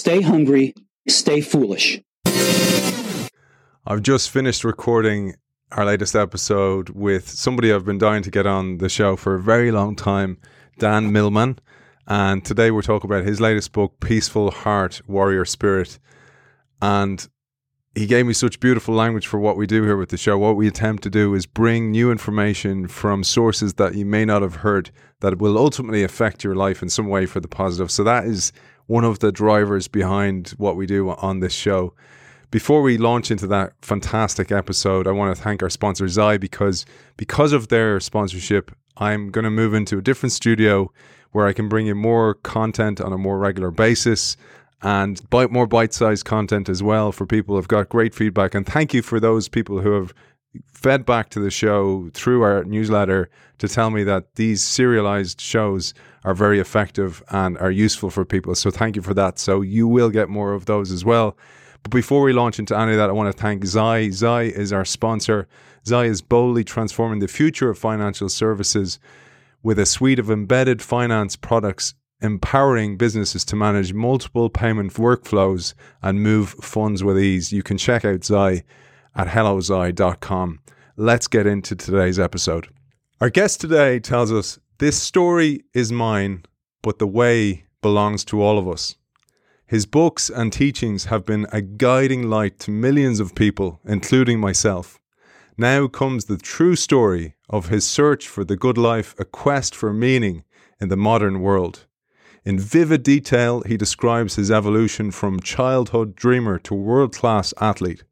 stay hungry, stay foolish. I've just finished recording our latest episode with somebody I've been dying to get on the show for a very long time, Dan Millman. And today we're talking about his latest book, Peaceful Heart, Warrior Spirit. And he gave me such beautiful language for what we do here with the show. What we attempt to do is bring new information from sources that you may not have heard that will ultimately affect your life in some way for the positive. So that is one of the drivers behind what we do on this show. Before we launch into that fantastic episode, I want to thank our sponsor Zai because because of their sponsorship, I'm going to move into a different studio where I can bring you more content on a more regular basis and bite more bite-sized content as well for people who've got great feedback. And thank you for those people who have fed back to the show through our newsletter to tell me that these serialized shows are very effective and are useful for people. So thank you for that. So you will get more of those as well. But before we launch into any of that, I want to thank Zai. Zai is our sponsor. Zai is boldly transforming the future of financial services with a suite of embedded finance products empowering businesses to manage multiple payment workflows and move funds with ease. You can check out Zai at hellozai.com. Let's get into today's episode. Our guest today tells us this story is mine, but the way belongs to all of us. His books and teachings have been a guiding light to millions of people, including myself. Now comes the true story of his search for the good life, a quest for meaning in the modern world. In vivid detail, he describes his evolution from childhood dreamer to world class athlete,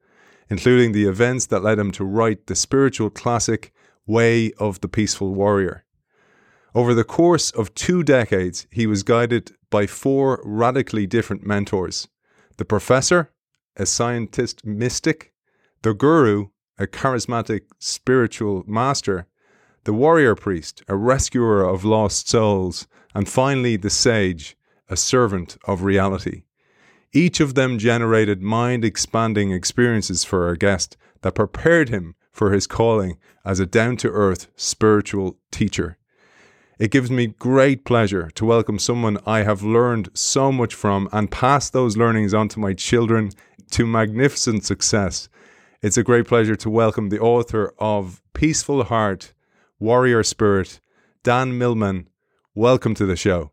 including the events that led him to write the spiritual classic Way of the Peaceful Warrior. Over the course of two decades, he was guided by four radically different mentors the professor, a scientist mystic, the guru, a charismatic spiritual master, the warrior priest, a rescuer of lost souls, and finally the sage, a servant of reality. Each of them generated mind expanding experiences for our guest that prepared him for his calling as a down to earth spiritual teacher. It gives me great pleasure to welcome someone I have learned so much from and pass those learnings on to my children to magnificent success. It's a great pleasure to welcome the author of Peaceful Heart, Warrior Spirit, Dan Millman. Welcome to the show.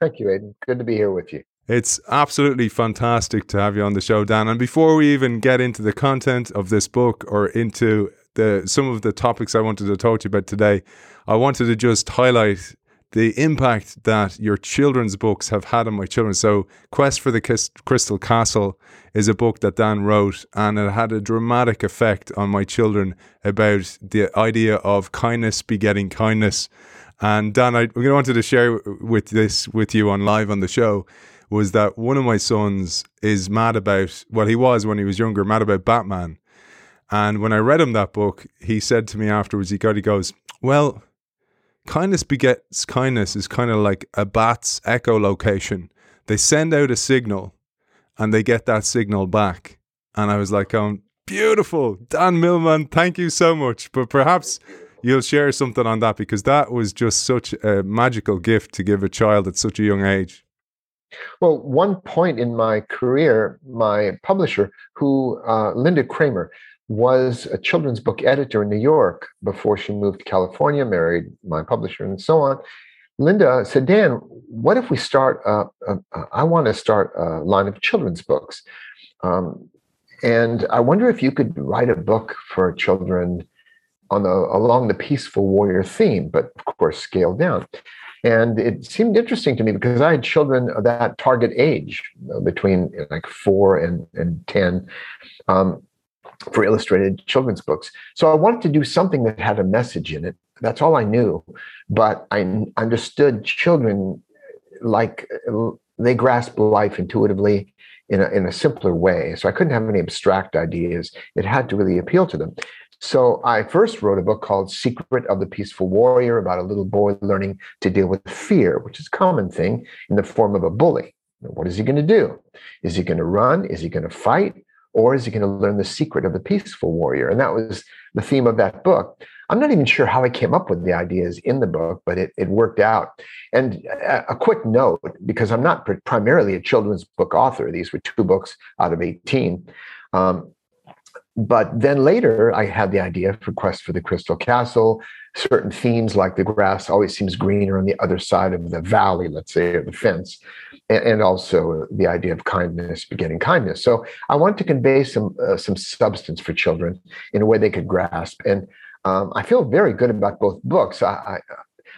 Thank you, Aidan. Good to be here with you. It's absolutely fantastic to have you on the show, Dan. And before we even get into the content of this book or into the some of the topics I wanted to talk to you about today, I wanted to just highlight the impact that your children's books have had on my children. So, Quest for the Crystal Castle is a book that Dan wrote, and it had a dramatic effect on my children about the idea of kindness begetting kindness. And Dan, I wanted to share with this with you on live on the show was that one of my sons is mad about well, he was when he was younger, mad about Batman. And when I read him that book, he said to me afterwards, he got he goes, Well, kindness begets kindness is kind of like a bat's echolocation. They send out a signal and they get that signal back. And I was like, um, beautiful. Dan Millman, thank you so much. But perhaps you'll share something on that because that was just such a magical gift to give a child at such a young age. Well, one point in my career, my publisher, who uh, Linda Kramer, was a children's book editor in New York before she moved to California, married my publisher, and so on. Linda said, Dan, what if we start? I want to start a line of children's books. Um, and I wonder if you could write a book for children on the along the peaceful warrior theme, but of course scaled down. And it seemed interesting to me because I had children of that target age, uh, between like four and, and 10. Um, for illustrated children's books. So I wanted to do something that had a message in it. That's all I knew. But I understood children uh, like uh, they grasp life intuitively in a, in a simpler way. So I couldn't have any abstract ideas. It had to really appeal to them. So I first wrote a book called Secret of the Peaceful Warrior about a little boy learning to deal with fear, which is a common thing in the form of a bully. What is he going to do? Is he going to run? Is he going to fight? or is he going to learn the secret of the peaceful warrior? And that was the theme of that book. I'm not even sure how I came up with the ideas in the book, but it, it worked out. And a, a quick note, because I'm not primarily a children's book author, these were two books out of 18. Um, but then later, I had the idea for Quest for the Crystal Castle. Certain themes, like the grass always seems greener on the other side of the valley, let's say, or the fence, and, also the idea of kindness begetting kindness. So I want to convey some uh, some substance for children in a way they could grasp. And um, I feel very good about both books. I,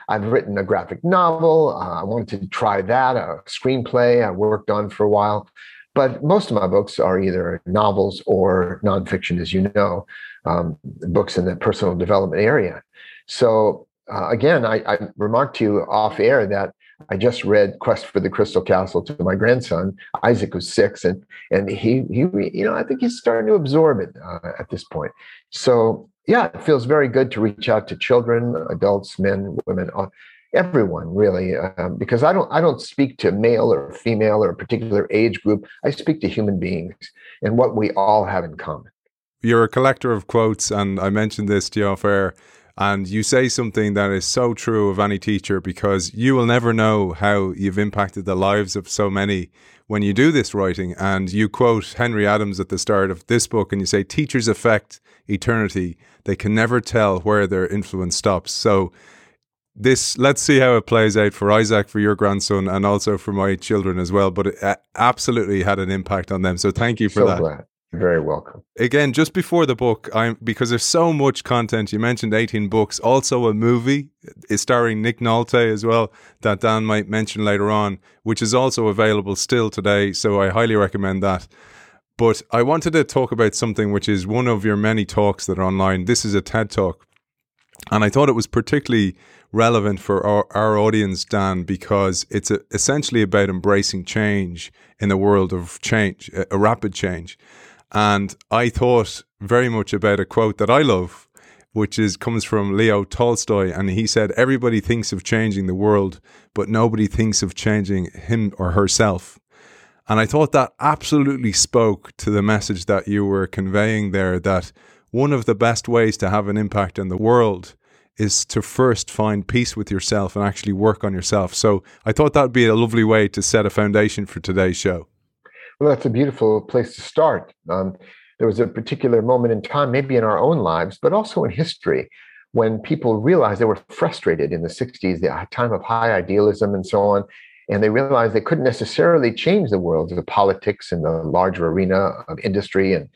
I, have written a graphic novel. Uh, I wanted to try that, a screenplay I worked on for a while. But most of my books are either novels or nonfiction, as you know, um, books in the personal development area. So uh, again, I, I, remarked to you off air that I just read Quest for the Crystal Castle to my grandson Isaac, who's six, and and he he you know I think he's starting to absorb it uh, at this point. So yeah, it feels very good to reach out to children, adults, men, women, everyone really um, because i don't i don't speak to male or female or a particular age group. I speak to human beings and what we all have in common. You're a collector of quotes and i mentioned this to you off air and you say something that is so true of any teacher because you will never know how you've impacted the lives of so many when you do this writing. And you quote henry adams at the start of this book and you say teachers affect eternity. They can never tell where their influence stops. So this let's see how it plays out for Isaac for your grandson and also for my children as well but it uh, absolutely had an impact on them. So thank you for so that. glad. very welcome. Again just before the book I'm because there's so much content you mentioned 18 books also a movie uh, is starring Nick Nolte as well that Dan might mention later on which is also available still today so I highly recommend that. But I wanted to talk about something which is one of your many talks that are online. This is a TED talk and I thought it was particularly relevant for our, our audience, Dan, because it's a, essentially about embracing change in the world of change, a, a rapid change. And I thought very much about a quote that I love, which is comes from Leo Tolstoy, and he said, "Everybody thinks of changing the world, but nobody thinks of changing him or herself." And I thought that absolutely spoke to the message that you were conveying there. That one of the best ways to have an impact in the world is to first find peace with yourself and actually work on yourself. So I thought that would be a lovely way to set a foundation for today's show. Well, that's a beautiful place to start. Um, there was a particular moment in time, maybe in our own lives, but also in history, when people realized they were frustrated in the 60s, the time of high idealism and so on. And they realized they couldn't necessarily change the world of politics and the larger arena of industry and,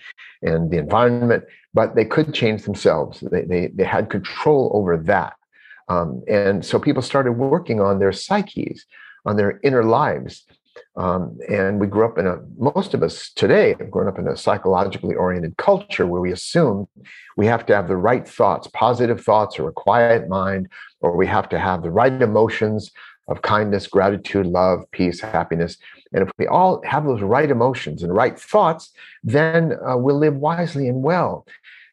and the environment, but they could change themselves. They, they, they had control over that. Um, and so people started working on their psyches, on their inner lives. Um, and we grew up in a, most of us today have grown up in a psychologically oriented culture where we assume we have to have the right thoughts, positive thoughts, or a quiet mind, or we have to have the right emotions of kindness, gratitude, love, peace, happiness. And if we all have those right emotions and right thoughts, then uh, we'll live wisely and well.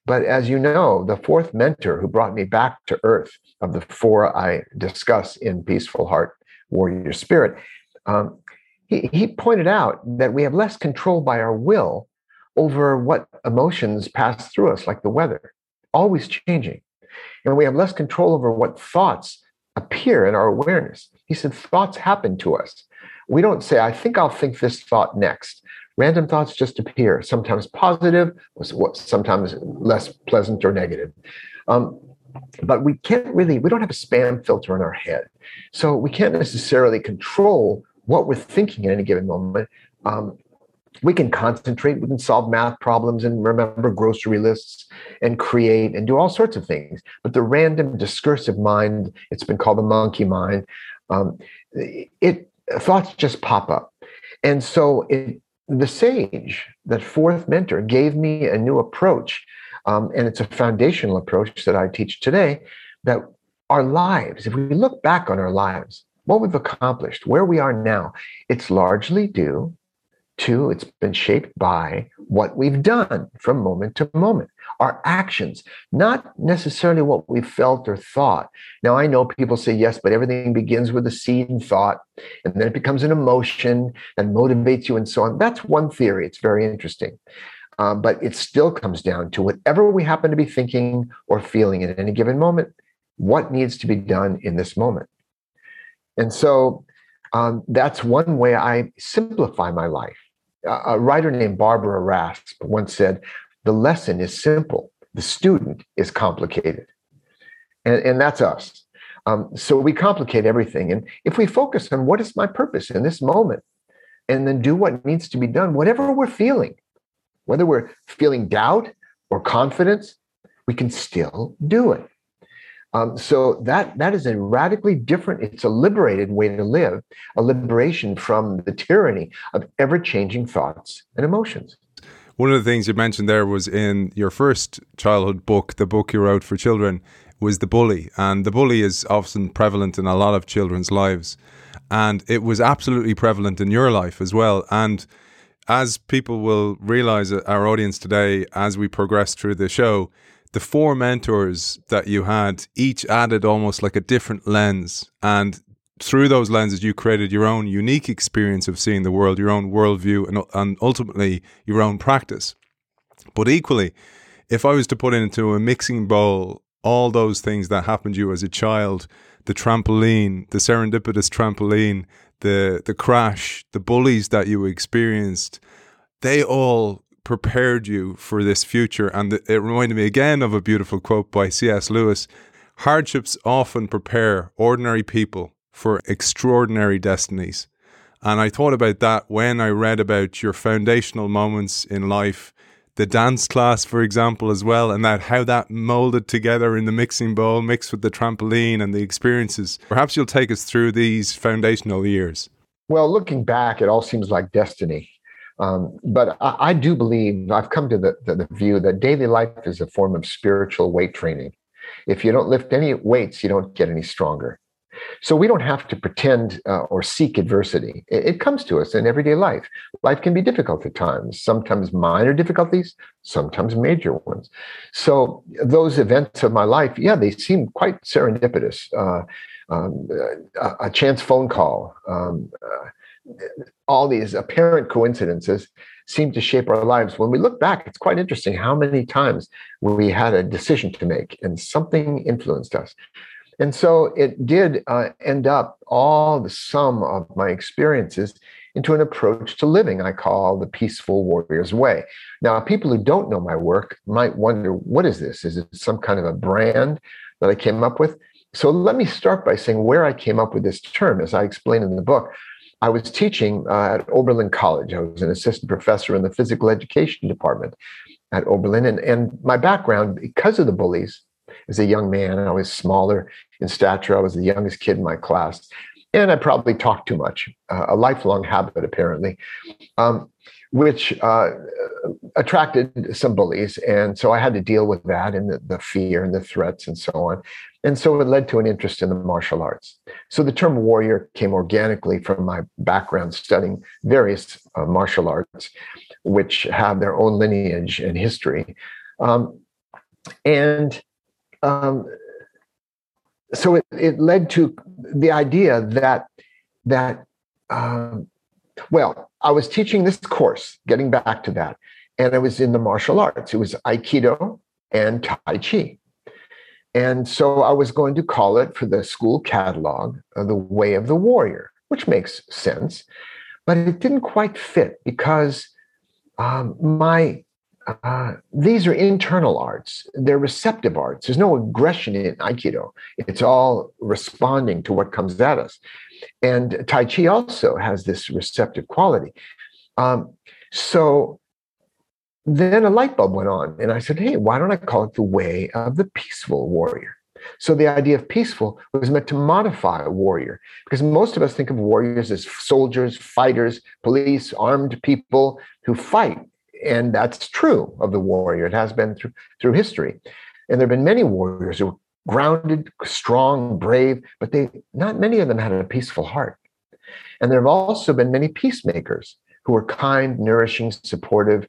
But as you know, the fourth mentor who brought me back to earth of the four I discuss in Peaceful Heart, Warrior Spirit, um, he, he pointed out that we have less control by our will over what emotions pass through us, like the weather, always changing. And we have less control over what thoughts appear in our awareness. He said, thoughts happen to us. We don't say, I think I'll think this thought next. Random thoughts just appear, sometimes positive, sometimes less pleasant or negative. Um, but we can't really, we don't have a spam filter in our head. So we can't necessarily control what we're thinking at any given moment. Um, we can concentrate, we can solve math problems and remember grocery lists and create and do all sorts of things. But the random discursive mind, it's been called the monkey mind, um, it thoughts just pop up. And so it the sage, that fourth mentor, gave me a new approach. Um, and it's a foundational approach that I teach today that our lives, if we look back on our lives, what we've accomplished, where we are now, it's largely due to, it's been shaped by what we've done from moment to moment our actions, not necessarily what we felt or thought. Now, I know people say, yes, but everything begins with a seed and thought, and then it becomes an emotion that motivates you and so on. That's one theory. It's very interesting. Uh, but it still comes down to whatever we happen to be thinking or feeling at any given moment, what needs to be done in this moment. And so um, that's one way I simplify my life. A writer named Barbara Rasp once said, The lesson is simple, the student is complicated. And, and that's us. Um, so we complicate everything. And if we focus on what is my purpose in this moment, and then do what needs to be done, whatever we're feeling, whether we're feeling doubt or confidence, we can still do it. Um, so that that is a radically different. It's a liberated way to live, a liberation from the tyranny of ever-changing thoughts and emotions. One of the things you mentioned there was in your first childhood book, the book you wrote for children, was the bully, and the bully is often prevalent in a lot of children's lives, and it was absolutely prevalent in your life as well, and as people will realize, uh, our audience today, as we progress through the show, the four mentors that you had each added almost like a different lens. And through those lenses, you created your own unique experience of seeing the world, your own worldview, and, and ultimately your own practice. But equally, if I was to put into a mixing bowl all those things that happened to you as a child, the trampoline, the serendipitous trampoline, the the crash, the bullies that you experienced, they all prepared you for this future. And it reminded me again of a beautiful quote by C.S. Lewis Hardships often prepare ordinary people for extraordinary destinies. And I thought about that when I read about your foundational moments in life, the dance class, for example, as well, and that how that molded together in the mixing bowl, mixed with the trampoline and the experiences. Perhaps you'll take us through these foundational years. Well, looking back, it all seems like destiny. Um, but I, I, do believe I've come to the, the, the view that daily life is a form of spiritual weight training. If you don't lift any weights, you don't get any stronger. So we don't have to pretend uh, or seek adversity. It, it, comes to us in everyday life. Life can be difficult at times, sometimes minor difficulties, sometimes major ones. So those events of my life, yeah, they seem quite serendipitous. Uh, um, a, a, chance phone call, um, uh, all these apparent coincidences seem to shape our lives. When we look back, it's quite interesting how many times we had a decision to make and something influenced us. And so it did uh, end up all the sum of my experiences into an approach to living I call the peaceful warrior's way. Now, people who don't know my work might wonder what is this? Is it some kind of a brand that I came up with? So let me start by saying where I came up with this term, as I explain in the book. I was teaching uh, at Oberlin College. I was an assistant professor in the physical education department at Oberlin. And, and my background, because of the bullies, as a young man, I was smaller in stature. I was the youngest kid in my class. And I probably talked too much, uh, a lifelong habit, apparently, um, which uh, attracted some bullies. And so I had to deal with that and the, the fear and the threats and so on. And so it led to an interest in the martial arts. So the term warrior came organically from my background studying various uh, martial arts, which have their own lineage and history. Um, and um, so it, it led to the idea that that um, well, I was teaching this course, getting back to that, and I was in the martial arts. It was Aikido and Tai Chi. And so I was going to call it for the school catalog uh, The Way of the Warrior, which makes sense. But it didn't quite fit because um, my uh, these are internal arts. They're receptive arts. There's no aggression in Aikido. It's all responding to what comes at us. And Tai Chi also has this receptive quality. Um, so then a light bulb went on, and I said, hey, why don't I call it the way of the peaceful warrior? So the idea of peaceful was meant to modify a warrior, because most of us think of warriors as soldiers, fighters, police, armed people who fight. And that's true of the warrior. It has been through, through history. And there have been many warriors who were grounded, strong, brave, but they not many of them had a peaceful heart. And there have also been many peacemakers who were kind, nourishing, supportive,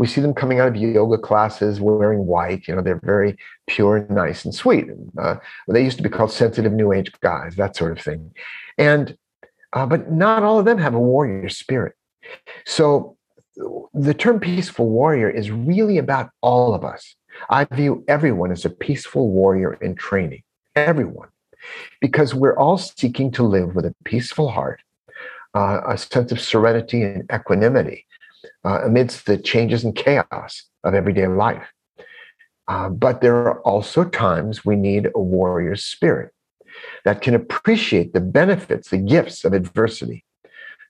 we see them coming out of yoga classes wearing white. You know, they're very pure nice and sweet. Uh, they used to be called sensitive New Age guys, that sort of thing. And uh, but not all of them have a warrior spirit. So the term peaceful warrior is really about all of us. I view everyone as a peaceful warrior in training, everyone, because we're all seeking to live with a peaceful heart, uh, a sense of serenity and equanimity uh, amidst the changes and chaos of everyday life. Uh, but there are also times we need a warrior's spirit that can appreciate the benefits, the gifts of adversity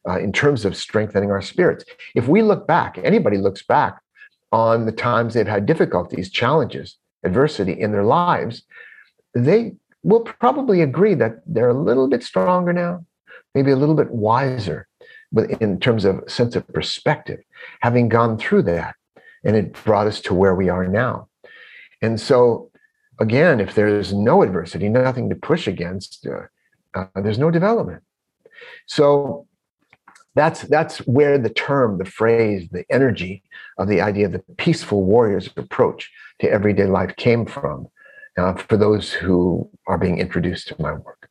uh, in terms of strengthening our spirits. If we look back, anybody looks back on the times they've had difficulties, challenges, adversity in their lives, they will probably agree that they're a little bit stronger now, maybe a little bit wiser in terms of sense of perspective, having gone through that. And it brought us to where we are now. And so, again, if there's no adversity, nothing to push against, uh, uh, there's no development. So that's that's where the term, the phrase, the energy of the idea of the peaceful warrior's approach to everyday life came from. Uh, for those who are being introduced to my work.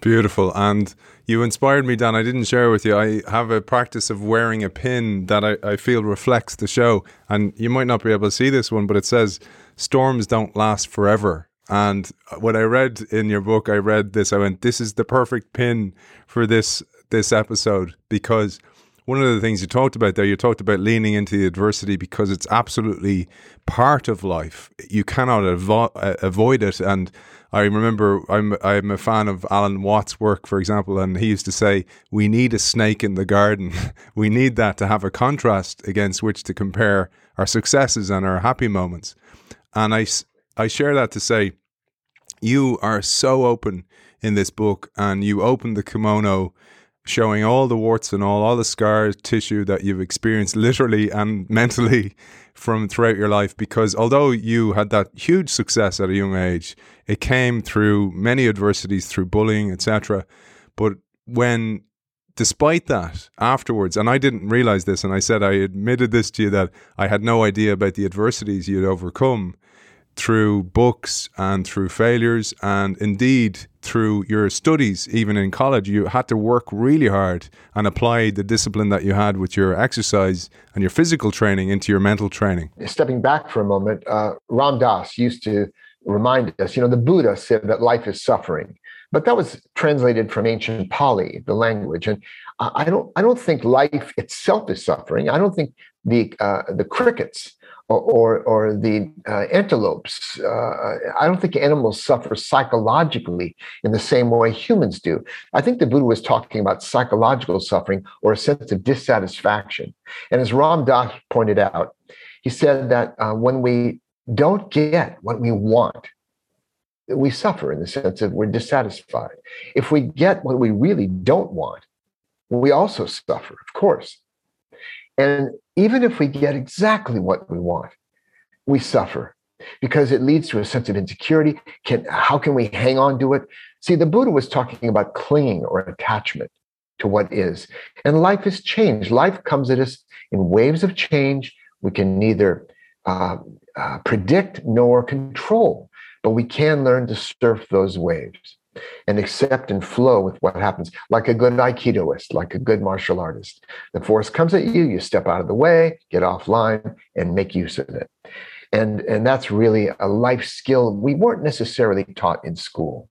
Beautiful. And you inspired me, Dan. I didn't share with you. I have a practice of wearing a pin that I, I feel reflects the show. And you might not be able to see this one, but it says, Storms don't last forever. And when I read in your book, I read this, I went, This is the perfect pin for this this episode because one of the things you talked about there, you talked about leaning into the adversity because it's absolutely part of life. You cannot avo- uh, avoid it. And I remember I'm I'm a fan of Alan Watts' work, for example, and he used to say, "We need a snake in the garden. we need that to have a contrast against which to compare our successes and our happy moments." And I I share that to say, you are so open in this book, and you open the kimono showing all the warts and all, all the scar tissue that you've experienced literally and mentally from throughout your life. Because although you had that huge success at a young age, it came through many adversities, through bullying, etc. But when despite that, afterwards, and I didn't realize this, and I said I admitted this to you that I had no idea about the adversities you'd overcome through books and through failures, and indeed through your studies, even in college, you had to work really hard and apply the discipline that you had with your exercise and your physical training into your mental training. Stepping back for a moment, uh, Ram Dass used to remind us, you know, the Buddha said that life is suffering, but that was translated from ancient Pali, the language. And I don't, I don't think life itself is suffering. I don't think the uh, the crickets or, or, the uh, antelopes. Uh, I don't think animals suffer psychologically in the same way humans do. I think the Buddha was talking about psychological suffering or a sense of dissatisfaction. And as Ram Dass pointed out, he said that uh, when we don't get what we want, we suffer in the sense of we're dissatisfied. If we get what we really don't want, we also suffer, of course. And even if we get exactly what we want, we suffer because it leads to a sense of insecurity. Can, how can we hang on to it? See, the Buddha was talking about clinging or attachment to what is. And life is changed. Life comes at us in waves of change. We can neither uh, uh, predict nor control, but we can learn to surf those waves and accept and flow with what happens, like a good Aikidoist, like a good martial artist. The force comes at you, you step out of the way, get offline, and make use of it. And, and that's really a life skill we weren't necessarily taught in school.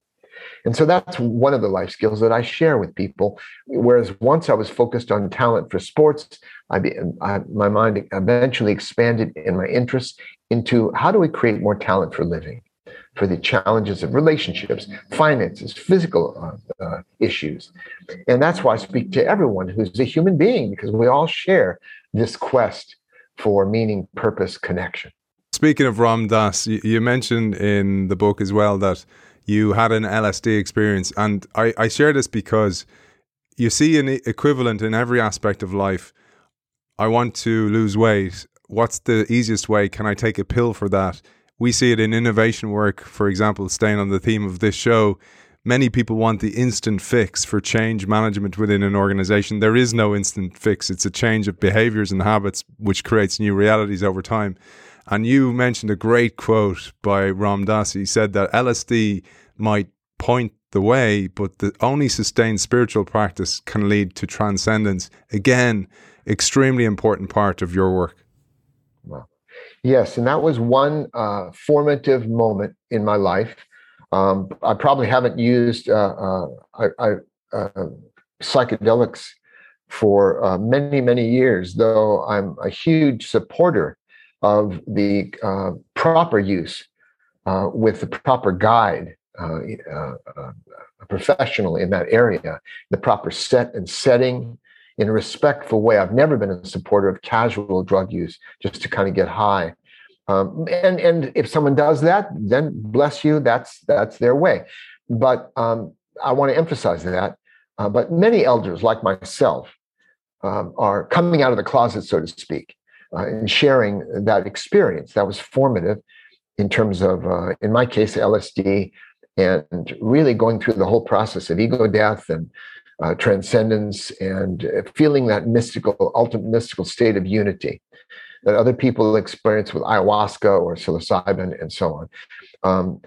And so that's one of the life skills that I share with people. Whereas once I was focused on talent for sports, I, I, my mind eventually expanded in my interests into how do we create more talent for living? For the challenges of relationships, finances, physical uh, uh, issues. And that's why I speak to everyone who's a human being, because we all share this quest for meaning, purpose, connection. Speaking of Ram you, you mentioned in the book as well that you had an LSD experience. And I, I share this because you see an equivalent in every aspect of life. I want to lose weight. What's the easiest way? Can I take a pill for that? We see it in innovation work, for example, staying on the theme of this show. Many people want the instant fix for change management within an organization. There is no instant fix. It's a change of behaviors and habits which creates new realities over time. And you mentioned a great quote by Ram Dass. He said that LSD might point the way, but the only sustained spiritual practice can lead to transcendence. Again, extremely important part of your work. Yes, and that was one uh, formative moment in my life. Um, I probably haven't used uh, uh, I, I, uh, psychedelics for uh, many, many years, though I'm a huge supporter of the proper use with the proper guide uh, uh, uh, a professional in that area, the proper set and setting, in a respectful way. I've never been a supporter of casual drug use just to kind of get high. Um, and and if someone does that, then bless you. That's that's their way. But um, I want to emphasize that. Uh, but many elders, like myself, um, are coming out of the closet, so to speak, uh, and sharing that experience. That was formative in terms of, uh, in my case, LSD, and really going through the whole process of ego death and uh, transcendence and feeling that mystical, ultimate mystical state of unity that other people experience with ayahuasca or psilocybin and so on. Um,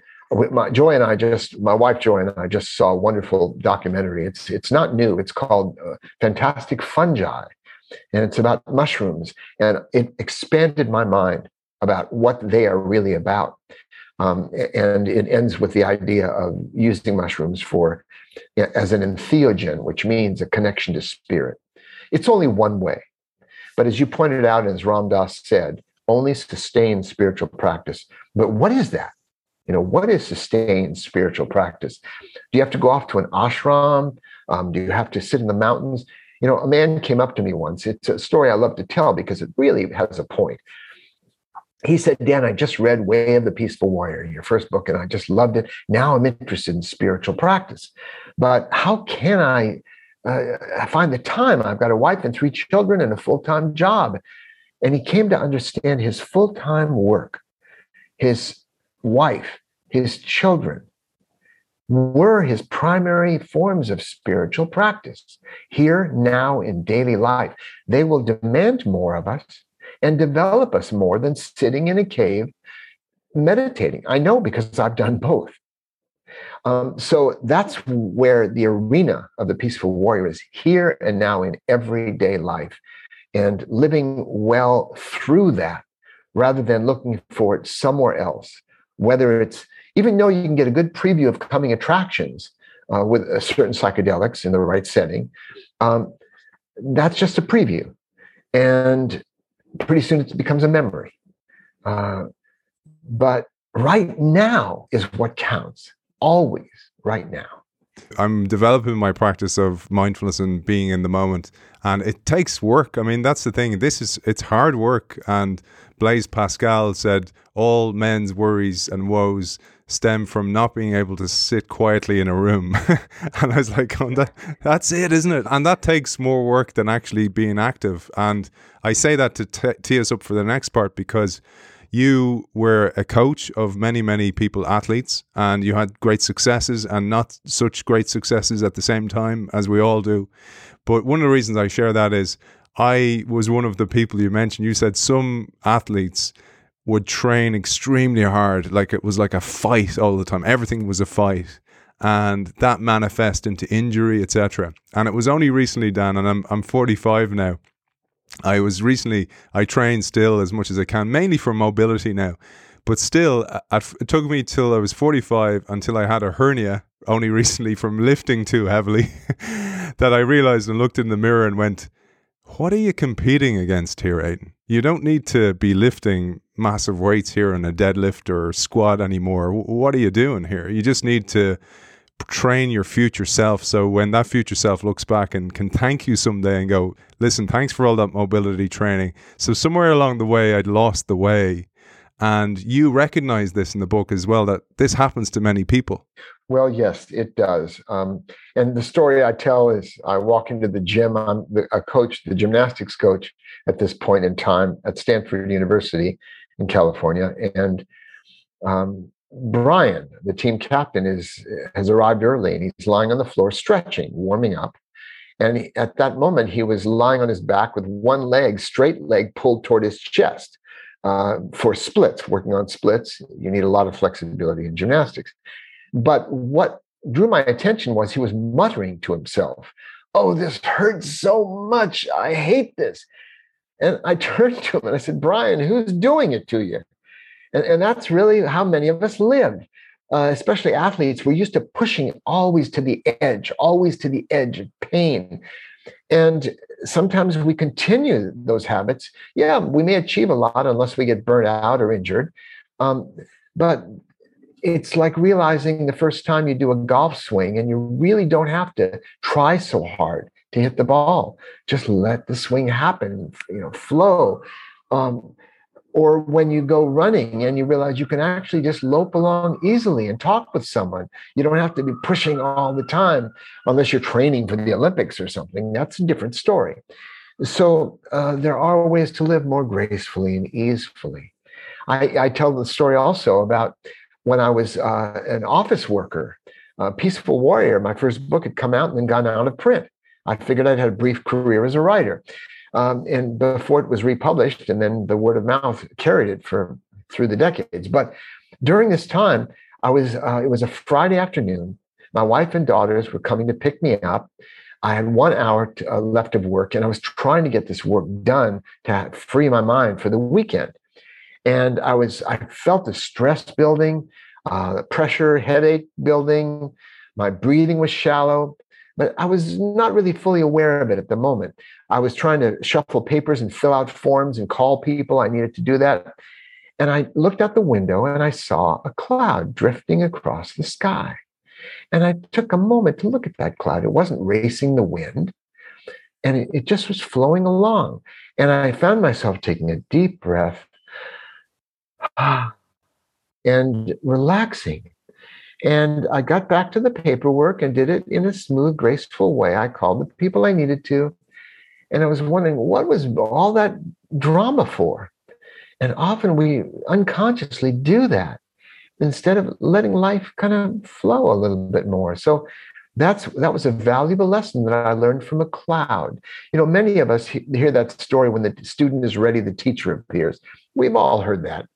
my Joy and I just, my wife Joy and I just saw a wonderful documentary. It's it's not new. It's called uh, Fantastic Fungi, and it's about mushrooms. And it expanded my mind about what they are really about. Um, and it ends with the idea of using mushrooms for as an entheogen, which means a connection to spirit. It's only one way. But as you pointed out, and as Ram Dass said, only sustained spiritual practice. But what is that? You know, what is sustained spiritual practice? Do you have to go off to an ashram? Um, do you have to sit in the mountains? You know, a man came up to me once. It's a story I love to tell because it really has a point he said, Dan, I just read Way of the Peaceful Warrior, your first book, and I just loved it. Now I'm interested in spiritual practice. But how can I uh, find the time? I've got a wife and three children and a full time job. And he came to understand his full time work, his wife, his children were his primary forms of spiritual practice here, now, in daily life. They will demand more of us and develop us more than sitting in a cave meditating. I know because I've done both. Um, so that's where the arena of the peaceful warrior is here and now in everyday life and living well through that rather than looking for it somewhere else. Whether it's, even though you can get a good preview of coming attractions uh, with certain psychedelics in the right setting, um, that's just a preview. And pretty soon it becomes a memory. Uh, but right now is what counts, always right now. I'm developing my practice of mindfulness and being in the moment, and it takes work. I mean, that's the thing. This is it's hard work. And Blaise Pascal said, "All men's worries and woes stem from not being able to sit quietly in a room. and I was like, oh, that, that's it, isn't it? And that takes more work than actually being active. And I say that to t- tee us up for the next part because you were a coach of many, many people, athletes, and you had great successes and not such great successes at the same time as we all do. But one of the reasons I share that is I was one of the people you mentioned. You said some athletes would train extremely hard, like it was like a fight all the time. Everything was a fight, and that manifest into injury, etc. And it was only recently, Dan, and I'm I'm 45 now. I was recently I train still as much as I can, mainly for mobility now. But still, it took me till I was 45 until I had a hernia only recently from lifting too heavily that I realized and looked in the mirror and went, What are you competing against here, Aidan? You don't need to be lifting massive weights here in a deadlift or squat anymore. What are you doing here? You just need to train your future self. So when that future self looks back and can thank you someday and go, listen, thanks for all that mobility training. So somewhere along the way, I'd lost the way. And you recognize this in the book as well that this happens to many people. Well, yes, it does. Um, and the story I tell is I walk into the gym. I'm the, a coach, the gymnastics coach at this point in time at Stanford University in California. And um, Brian, the team captain, is has arrived early and he's lying on the floor stretching, warming up. And he, at that moment, he was lying on his back with one leg, straight leg, pulled toward his chest uh, for splits. Working on splits, you need a lot of flexibility in gymnastics. But what drew my attention was he was muttering to himself, Oh, this hurts so much. I hate this. And I turned to him and I said, Brian, who's doing it to you? And, and that's really how many of us live, uh, especially athletes. We're used to pushing always to the edge, always to the edge of pain. And sometimes we continue those habits. Yeah, we may achieve a lot unless we get burnt out or injured. Um, but it's like realizing the first time you do a golf swing and you really don't have to try so hard to hit the ball. Just let the swing happen, you know, flow. Um, or when you go running and you realize you can actually just lope along easily and talk with someone. You don't have to be pushing all the time unless you're training for the Olympics or something. That's a different story. So uh, there are ways to live more gracefully and easefully. I, I tell the story also about when I was uh, an office worker, uh, Peaceful Warrior. My first book had come out and then gone out of print. I figured I'd had a brief career as a writer. Um, and before it was republished, and then the word of mouth carried it for through the decades. But during this time, I was uh, it was a Friday afternoon. My wife and daughters were coming to pick me up. I had one hour to, uh, left of work, and I was trying to get this work done to free my mind for the weekend. And I was I felt the stress building, uh, pressure, headache building. My breathing was shallow but I was not really fully aware of it at the moment. I was trying to shuffle papers and fill out forms and call people. I needed to do that. And I looked out the window and I saw a cloud drifting across the sky. And I took a moment to look at that cloud. It wasn't racing the wind, and it, it just was flowing along. And I found myself taking a deep breath and relaxing and I got back to the paperwork and did it in a smooth, graceful way. I called the people I needed to. And I was wondering, what was all that drama for? And often we unconsciously do that instead of letting life kind of flow a little bit more. So that's that was a valuable lesson that I learned from a cloud. You know, many of us hear that story when the student is ready, the teacher appears. We've all heard that.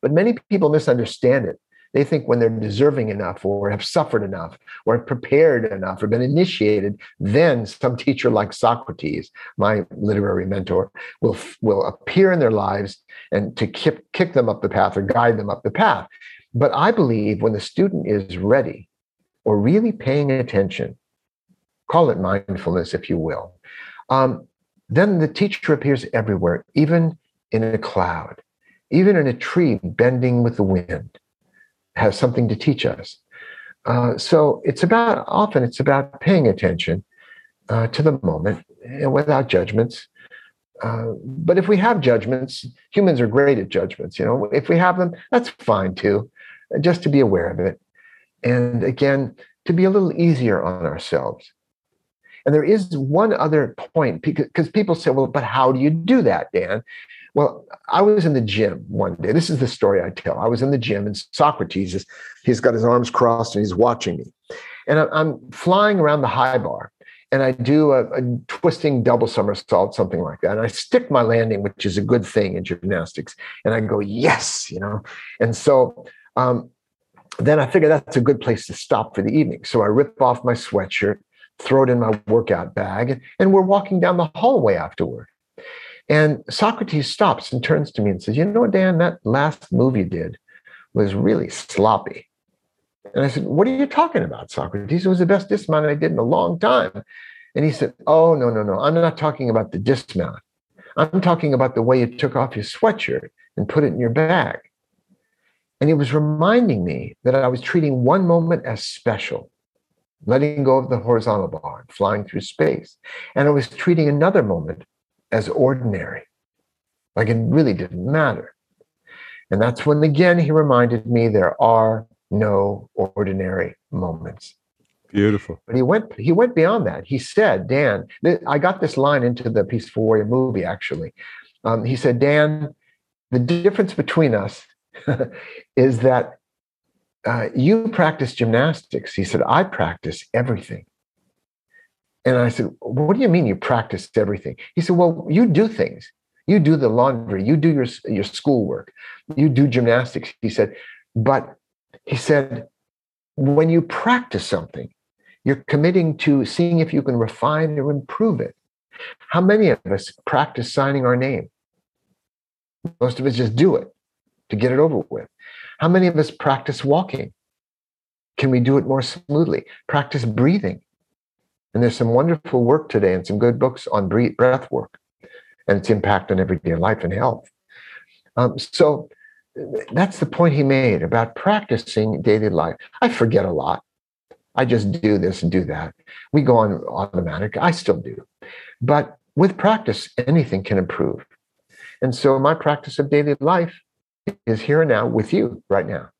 But many people misunderstand it they think when they're deserving enough or have suffered enough or have prepared enough or been initiated, then some teacher like Socrates, my literary mentor, will, will appear in their lives and to kick, kick them up the path or guide them up the path. But I believe when the student is ready or really paying attention, call it mindfulness if you will, um, then the teacher appears everywhere, even in a cloud, even in a tree bending with the wind has something to teach us. Uh, so it's about often it's about paying attention uh, to the moment and without judgments. Uh, but if we have judgments, humans are great at judgments. You know, if we have them, that's fine too. Just to be aware of it, and again, to be a little easier on ourselves. And there is one other point because people say, "Well, but how do you do that, Dan?" Well, I was in the gym one day. This is the story I tell. I was in the gym, and Socrates is he's got his arms crossed and he's watching me. And I'm flying around the high bar, and I do a, a, twisting double somersault, something like that. And I stick my landing, which is a good thing in gymnastics. And I go, yes, you know. And so um, then I figure that's a good place to stop for the evening. So I rip off my sweatshirt, throw it in my workout bag, and we're walking down the hallway afterward. And Socrates stops and turns to me and says, You know, Dan, that last move you did was really sloppy. And I said, What are you talking about, Socrates? It was the best dismount I did in a long time. And he said, Oh, no, no, no. I'm not talking about the dismount. I'm talking about the way you took off your sweatshirt and put it in your bag. And he was reminding me that I was treating one moment as special, letting go of the horizontal bar, flying through space. And I was treating another moment as ordinary, like it really didn't matter. And that's when again he reminded me there are no ordinary moments. Beautiful. But he went he went beyond that. He said, Dan, I got this line into the Peaceful Warrior movie actually. Um, he said, Dan, the difference between us is that uh, you practice gymnastics. He said, I practice everything. And I said, What do you mean you practice everything? He said, Well, you do things. You do the laundry, you do your, your schoolwork, you do gymnastics. He said, But he said, when you practice something, you're committing to seeing if you can refine or improve it. How many of us practice signing our name? Most of us just do it to get it over with. How many of us practice walking? Can we do it more smoothly? Practice breathing. And there's some wonderful work today and some good books on breath work and its impact on everyday life and health. Um, so that's the point he made about practicing daily life. I forget a lot. I just do this and do that. We go on automatic. I still do. But with practice, anything can improve. And so my practice of daily life is here and now with you right now.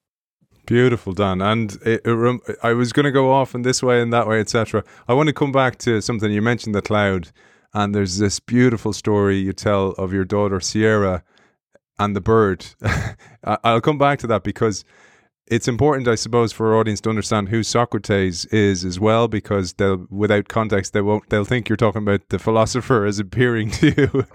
Beautiful, Dan. And it, it, I was going to go off in this way and that way, etc. I want to come back to something you mentioned the cloud, and there's this beautiful story you tell of your daughter Sierra and the bird. I'll come back to that because it's important, I suppose, for our audience to understand who Socrates is as well, because they'll, without context, they won't. They'll think you're talking about the philosopher as appearing to you,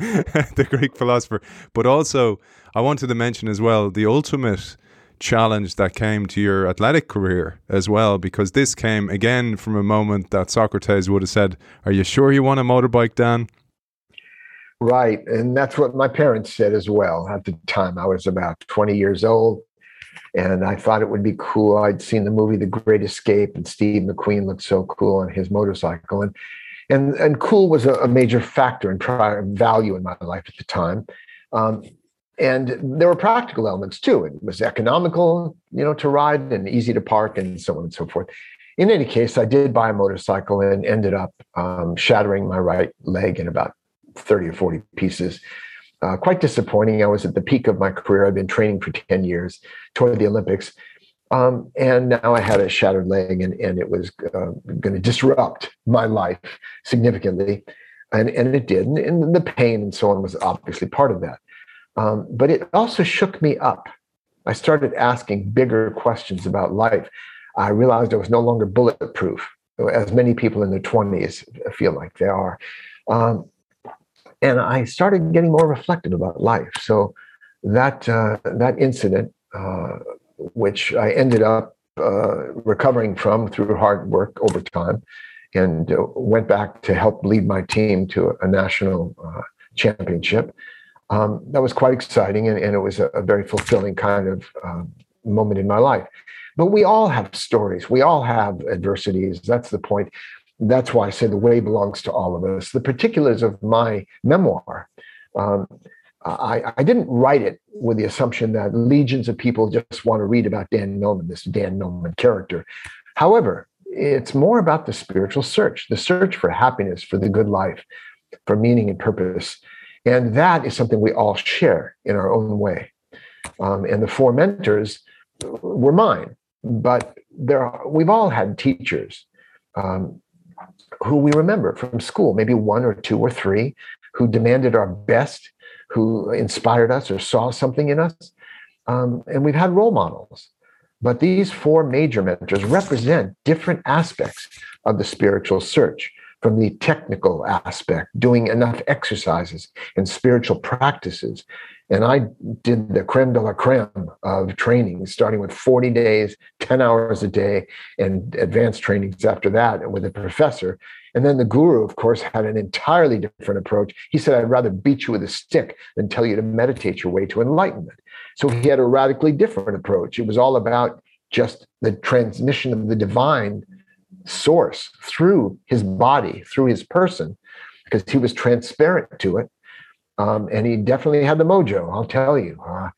the Greek philosopher. But also, I wanted to mention as well the ultimate challenge that came to your athletic career as well, because this came again from a moment that Socrates would have said, "Are you sure you want a motorbike, Dan?" Right. And that's what my parents said as well. At the time, I was about 20 years old. And I thought it would be cool. I'd seen the movie The Great Escape, and Steve McQueen looked so cool on his motorcycle. And and and cool was a, a major factor in prior value in my life at the time. Um, and there were practical elements too. It was economical, you know, to ride and easy to park and so on and so forth. In any case, I did buy a motorcycle and ended up um, shattering my right leg in about 30 or 40 pieces. Uh, quite disappointing. I was at the peak of my career. I'd been training for 10 years toward the Olympics. Um, and now I had a shattered leg, and, and it was uh, going to disrupt my life significantly. And, and it did. And, and, the pain and so on was obviously part of that. Um, but it also shook me up. I started asking bigger questions about life. I realized I was no longer bulletproof, as many people in their 20s feel like they are. Um, and I started getting more reflective about life. So that uh, that incident, uh, which I ended up uh, recovering from through hard work over time, and uh, went back to help lead my team to a national uh, championship. Um, that was quite exciting, and, and it was a, a, very fulfilling kind of um, moment in my life. But we all have stories. We all have adversities. That's the point that's why I say the way belongs to all of us. The particulars of my memoir, um, I, I, didn't write it with the assumption that legions of people just want to read about Dan Millman, this Dan Millman character. However, it's more about the spiritual search, the search for happiness, for the good life, for meaning and purpose. And that is something we all share in our own way. Um, and the four mentors were mine, but there are, we've all had teachers um, who we remember from school, maybe one or two or three, who demanded our best, who inspired us or saw something in us. Um, and we've had role models. But these four major mentors represent different aspects of the spiritual search from the technical aspect, doing enough exercises and spiritual practices. And I did the creme de la creme of training, starting with 40 days, 10 hours a day, and advanced trainings after that with a professor. And then the guru, of course, had an entirely different approach. He said, I'd rather beat you with a stick than tell you to meditate your way to enlightenment. So he had a radically different approach. It was all about just the transmission of the divine source through his body, through his person, because he was transparent to it. Um, and he definitely had the mojo, I'll tell you. Uh,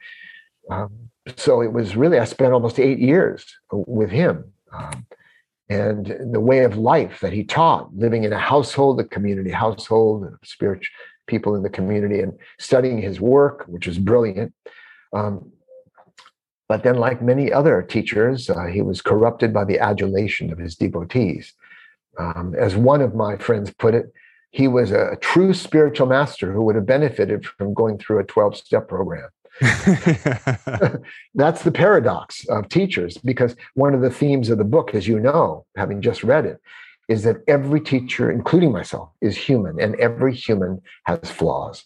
um, so it was really, I spent almost eight years with him. Um, and the way of life that he taught, living in a household, a community household, spiritual people in the community, and studying his work, which was brilliant. Um, but then, like many other teachers, uh, he was corrupted by the adulation of his devotees. Um, as one of my friends put it, he was a true spiritual master who would have benefited from going through a 12 step program. That's the paradox of teachers, because one of the themes of the book, as you know, having just read it, is that every teacher, including myself, is human, and every human has flaws.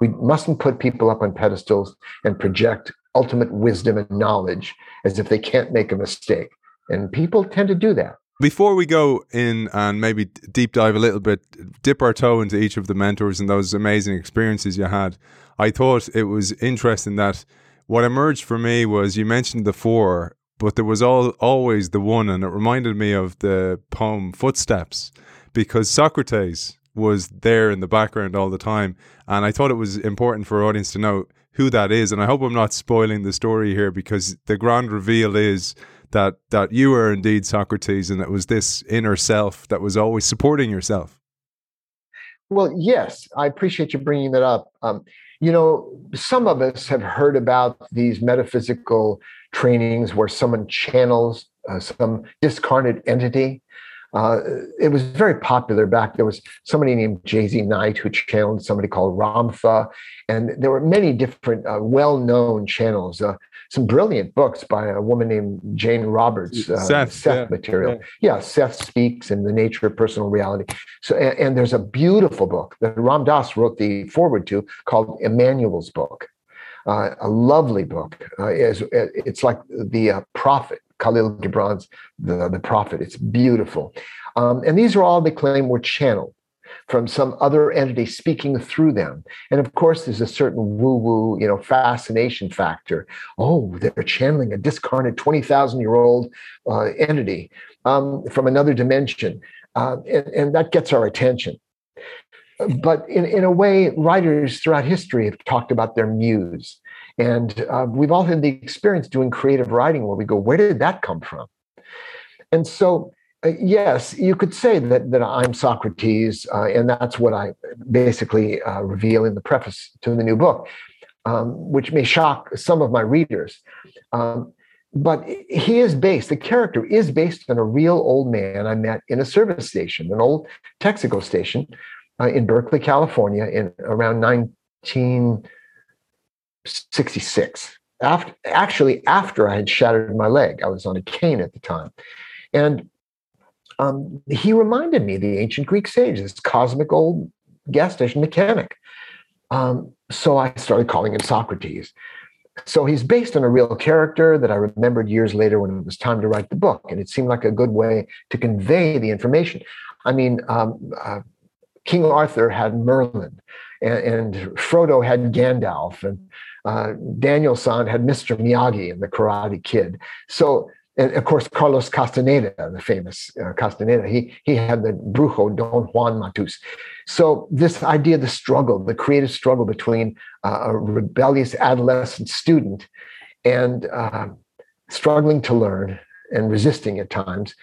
We mustn't put people up on pedestals and project ultimate wisdom and knowledge as if they can't make a mistake. And people tend to do that. Before we go in and maybe deep dive a little bit, dip our toe into each of the mentors and those amazing experiences you had, I thought it was interesting that what emerged for me was you mentioned the four, but there was all, always the one, and it reminded me of the poem Footsteps because Socrates was there in the background all the time. And I thought it was important for our audience to know who that is. And I hope I'm not spoiling the story here because the grand reveal is that that you were indeed Socrates and it was this inner self that was always supporting yourself. Well, yes, I appreciate you bringing that up. Um, you know, some of us have heard about these metaphysical trainings where someone channels uh, some discarnate entity uh, it was very popular back. There was somebody named JZ Knight who channeled somebody called Ramtha, and there were many different uh, well-known channels. Uh, some brilliant books by a woman named Jane Roberts, uh, Seth, Seth yeah, material. Yeah. yeah. Seth speaks and the nature of personal reality. So, and, and there's a beautiful book that Ram Dass wrote the forward to called Emmanuel's Book. Uh, a lovely book. Uh, it's, it's like the uh, prophet Kahlil Gibran's the, the Prophet. It's beautiful. Um, and these are all they claim were channeled from some other entity speaking through them. And of course, there's a certain woo-woo, you know, fascination factor. Oh, they're channeling a discarnate 20,000 year old uh, entity um, from another dimension. Uh, and, and that gets our attention. But in, in a way, writers throughout history have talked about their muse. And uh, we've all had the experience doing creative writing where we go, where did that come from? And so, uh, yes, you could say that, that I'm Socrates, uh, and that's what I basically uh, reveal in the preface to the new book, um, which may shock some of my readers. Um, but he is based, the character is based on a real old man I met in a service station, an old Texaco station uh, in Berkeley, California, in around 1966. After, actually, after I had shattered my leg, I was on a cane at the time. And um, he reminded me the ancient Greek sage, this cosmic old gas station mechanic. Um, so I started calling him Socrates. So he's based on a real character that I remembered years later when it was time to write the book. And it seemed like a good way to convey the information. I mean, um, uh, King Arthur had Merlin, and, and Frodo had Gandalf, and uh, Daniel San had Mr. Miyagi in The Karate Kid. So, and of course, Carlos Castaneda, the famous uh, Castaneda, he, he had the Brujo Don Juan Matus. So, this idea of the struggle, the creative struggle between uh, a rebellious adolescent student and uh, struggling to learn and resisting at times,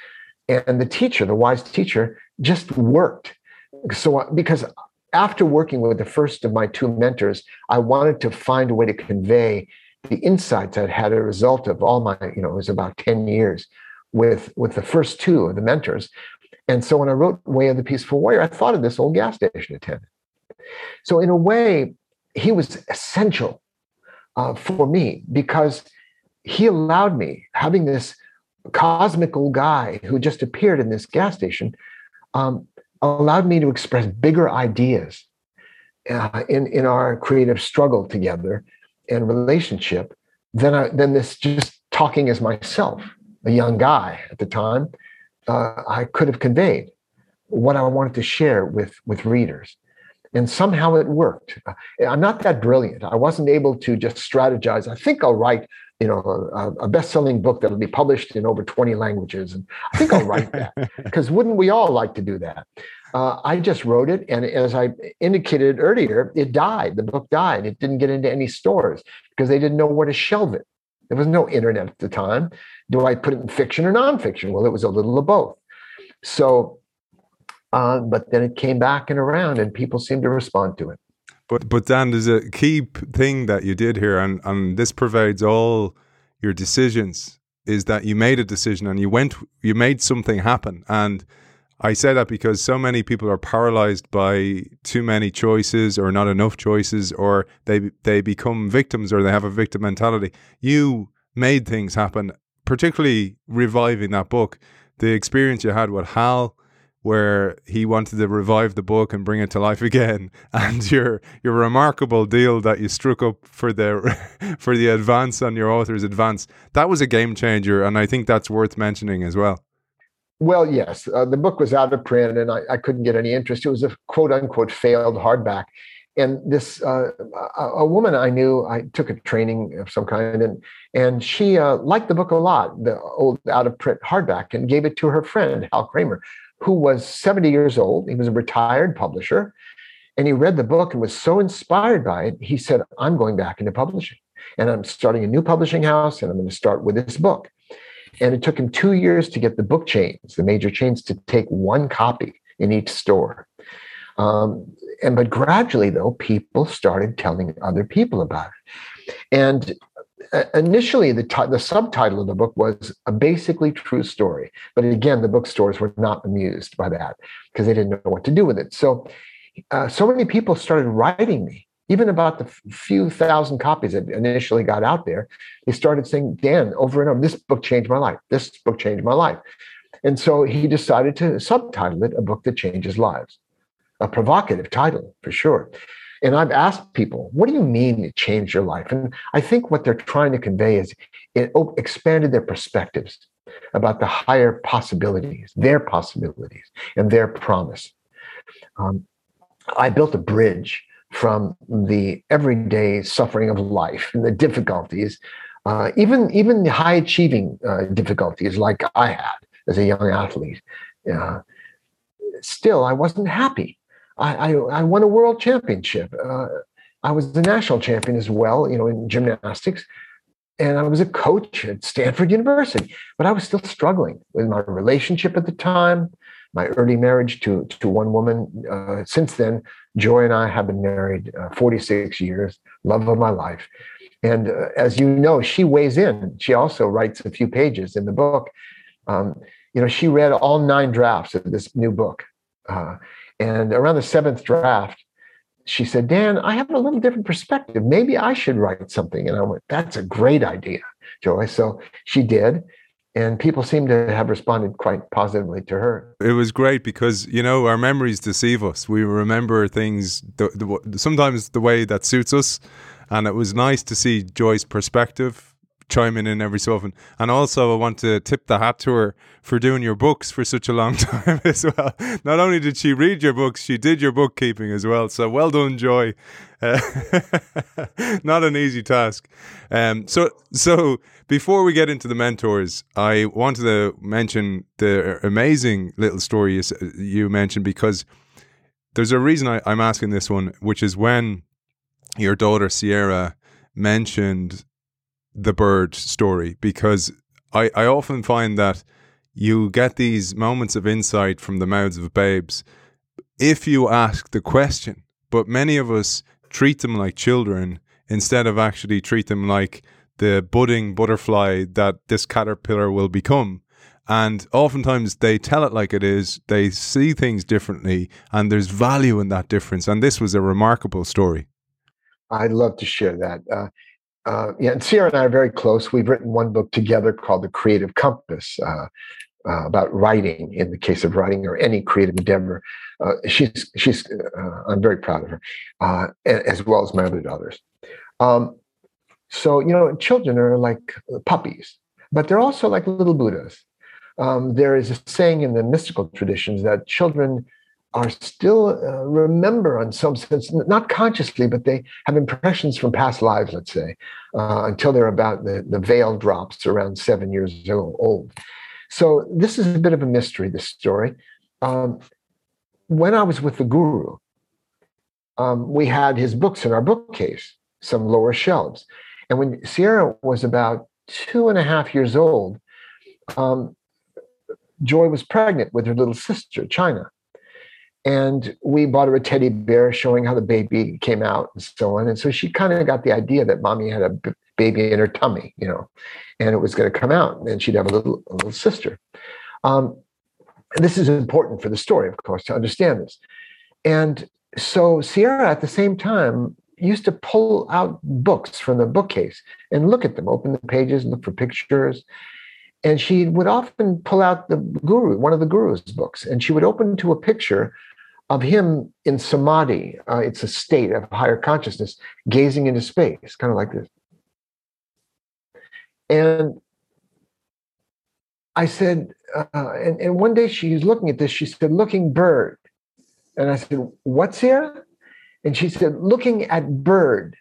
and the teacher, the wise teacher, just worked. So, because after working with the first of my two mentors, I wanted to find a way to convey the insights I'd had as a result of all my, you know, it was about 10 years with, with the first two of the mentors. And so when I wrote Way of the Peaceful Warrior, I thought of this old gas station attendant. So in a way, he was essential uh, for me because he allowed me, having this cosmical guy who just appeared in this gas station, um, allowed me to express bigger ideas uh, in, in our creative struggle together and relationship than, I, than this just talking as myself, a young guy at the time. Uh, I could have conveyed what I wanted to share with, with readers. And somehow it worked. Uh, I'm not that brilliant. I wasn't able to just strategize. I think I'll write you know, a, a best-selling book that'll be published in over 20 languages. And I think I'll write that because wouldn't we all like to do that? Uh, I just wrote it, and as I indicated earlier, it died. The book died. It didn't get into any stores because they didn't know where to shelve it. There was no internet at the time. Do I put it in fiction or nonfiction? Well, it was a little of both. So, uh, but then it came back and around, and people seemed to respond to it. But but Dan, there's a key thing that you did here, and and this pervades all your decisions. Is that you made a decision and you went, you made something happen, and I say that because so many people are paralyzed by too many choices or not enough choices, or they they become victims or they have a victim mentality. You made things happen, particularly reviving that book. The experience you had with Hal, where he wanted to revive the book and bring it to life again, and your your remarkable deal that you struck up for the for the advance on your author's advance that was a game changer, and I think that's worth mentioning as well. Well, yes, uh, the book was out of print, and I, I couldn't get any interest. It was a quote unquote failed hardback, and this uh, a, a, woman I knew, I took a training of some kind, and and she uh, liked the book a lot, the old out of print hardback, and gave it to her friend Hal Kramer, who was 70 years old. He was a retired publisher. And he read the book and was so inspired by it, he said, I'm going back into publishing. And I'm starting a new publishing house, and I'm going to start with this book. And it took him two years to get the book chains, the major chains, to take one copy in each store. Um, and but gradually, though, people started telling other people about it. And initially the, t- the subtitle of the book was a basically true story. But again the bookstores were not amused by that because they didn't know what to do with it. So uh, so many people started writing me. Even about the few thousand copies that initially got out there they started saying dan over and over this book changed my life. This book changed my life. And so he decided to subtitle it a book that changes lives. A provocative title for sure and I've asked people, what do you mean it changed your life? And I think what they're trying to convey is it expanded their perspectives about the higher possibilities, their possibilities, and their promise. Um, I built a bridge from the everyday suffering of life and the difficulties, uh, even even the high achieving uh, difficulties like I had as a young athlete. Uh, still, I wasn't happy. I, I, won a world championship. Uh, I was the national champion as well, you know, in gymnastics. And I was a coach at Stanford University, but I was still struggling with my relationship at the time, my early marriage to, to one woman. Uh, since then, Joy and I have been married uh, 46 years, love of my life. And uh, as you know, she weighs in. She also writes a few pages in the book. Um, you know, she read all nine drafts of this new book. Uh, and around the seventh draft, she said, Dan, I have a little different perspective. Maybe I should write something. And I went, That's a great idea, Joy. So she did. And people seem to have responded quite positively to her. It was great because, you know, our memories deceive us. We remember things the, the, sometimes the way that suits us. And it was nice to see Joy's perspective chiming in every so often. And also, I want to tip the hat to her for doing your books for such a long time as well. Not only did she read your books, she did your bookkeeping as well. So well done, Joy. Uh, not an easy task. Um, so, so before we get into the mentors, I wanted to mention the amazing little story you, you mentioned because there's a reason I, I'm asking this one, which is when your daughter Sierra mentioned the bird story because I, I often find that you get these moments of insight from the mouths of babes if you ask the question. But many of us treat them like children instead of actually treat them like the budding butterfly that this caterpillar will become. And oftentimes they tell it like it is, they see things differently, and there's value in that difference. And this was a remarkable story. I'd love to share that. Uh, uh, yeah, and Sierra and I are very close. We've written one book together called The Creative Compass uh, uh, about writing. In the case of writing or any creative endeavor, uh, she's she's. Uh, I'm very proud of her, uh, as well as my other daughters. Um, so you know, children are like puppies, but they're also like little Buddhas. Um, there is a saying in the mystical traditions that children are still uh, remember in some sense, not consciously, but they have impressions from past lives, let's say, uh, until they're about the, the veil drops around seven years old. So this is a bit of a mystery, this story. Um, when I was with the guru, um, we had his books in our bookcase, some lower shelves. And when Sierra was about two and a half years old, um, Joy was pregnant with her little sister, China and we bought her a teddy bear showing how the baby came out and so on. And so she kind of got the idea that mommy had a b- baby in her tummy, you know, and it was going to come out and she'd have a little, a little sister. Um, this is important for the story, of course, to understand this. And so Sierra, at the same time, used to pull out books from the bookcase and look at them, open the pages, look for pictures. and she would often pull out the guru, one of the guru's books, and she would open to a picture of him in samadhi. Uh, it's a state of higher consciousness, gazing into space, kind of like this. And I said, uh, and, and one day she was looking at this, she said, looking bird. And I said, what's here? And she said, looking at bird.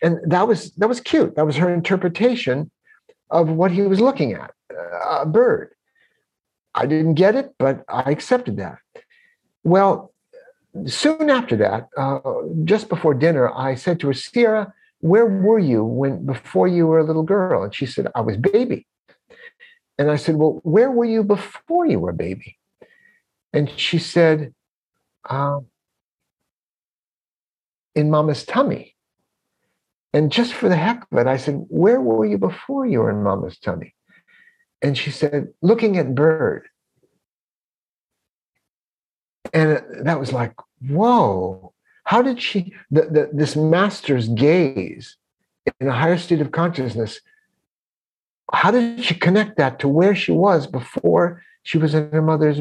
And that was that was cute. That was her interpretation of what he was looking at, uh, a bird. I didn't get it, but I accepted that. Well, soon after that, uh, just before dinner, I said to her, Sierra, where were you when before you were a little girl? And she said, I was baby. And I said, Well, where were you before you were a baby? And she said, uh, In mama's tummy. And just for the heck of it, I said, Where were you before you were in mama's tummy? And she said, Looking at bird. And that was like, Whoa, how did she, the, the, this master's gaze in a higher state of consciousness how did she connect that to where she was before she was in her mother's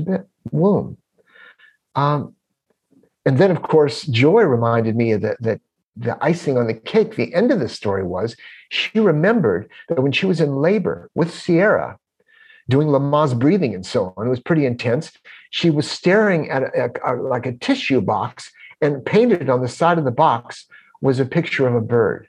womb? Um, and then, of course, Joy reminded me that that the icing on the cake, the end of the story was she remembered that when she was in labor with Sierra, doing Lamaze breathing and so on, it was pretty intense. She was staring at a, a, a, like a tissue box, and painted on the side of the box was a picture of a bird.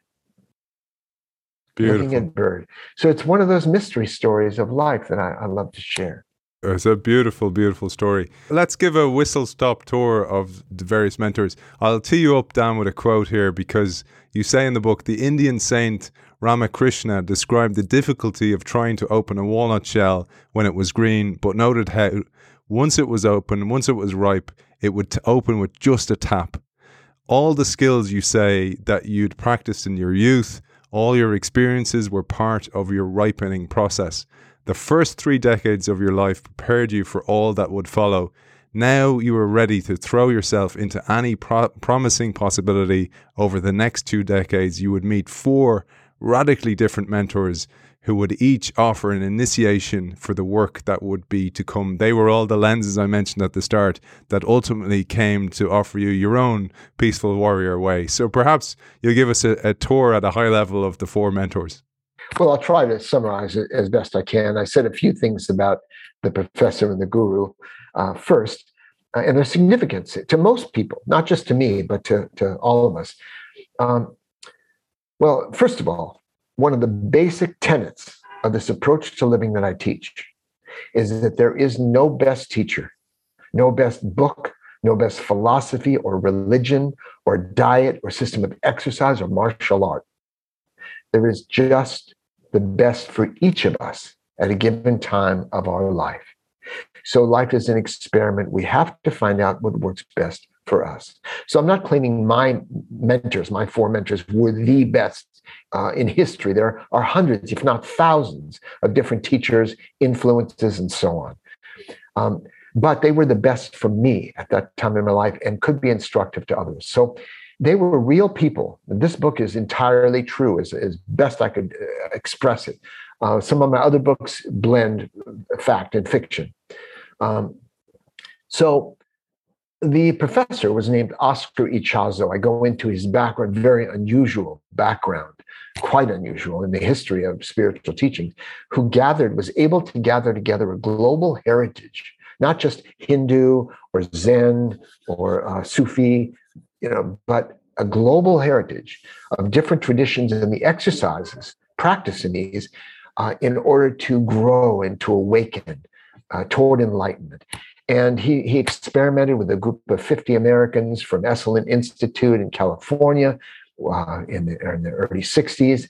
Beautiful. looking at bird. So it's one of those mystery stories of life that I, I love to share. It's a beautiful, beautiful story. Let's give a whistle stop tour of the various mentors. I'll tee you up, Dan, with a quote here because you say in the book the Indian saint Ramakrishna described the difficulty of trying to open a walnut shell when it was green, but noted how once it was open, once it was ripe, it would t- open with just a tap. All the skills you say that you'd practiced in your youth all your experiences were part of your ripening process. The first three decades of your life prepared you for all that would follow. Now you are ready to throw yourself into any pro- promising possibility over the next two decades. You would meet four radically different mentors who would each offer an initiation for the work that would be to come. They were all the lenses I mentioned at the start that ultimately came to offer you your own peaceful warrior way. So perhaps you'll give us a, a tour at a high level of the four mentors. Well, I'll try to summarize it as best I can. I said a few things about the professor and the guru uh, first, uh, and their significance to most people, not just to me, but to, to all of us. Um, well, first of all, one of the basic tenets of this approach to living that I teach is that there is no best teacher, no best book, no best philosophy or religion or diet or system of exercise or martial art. There is just the best for each of us at a given time of our life. So life is an experiment. We have to find out what works best for us. So I'm not claiming my mentors, my four mentors, were the best uh, in history. There are hundreds, if not thousands, of different teachers, influences, and so on. Um, but they were the best for me at that time in my life and could be instructive to others. So they were real people. This book is entirely true, as, as best I could uh, express it. Uh, some of my other books blend fact and fiction. Um, so the professor was named Oscar Ichazo. I go into his background, very unusual background, quite unusual in the history of spiritual teaching, who gathered, was able to gather together a global heritage, not just Hindu or Zen or uh, Sufi, you know, but a global heritage of different traditions and the exercises, practice in these, uh, in order to grow and to awaken uh, toward enlightenment. And he, he experimented with a group of 50 Americans from Esalen Institute in California uh, in, the, in the early 60s.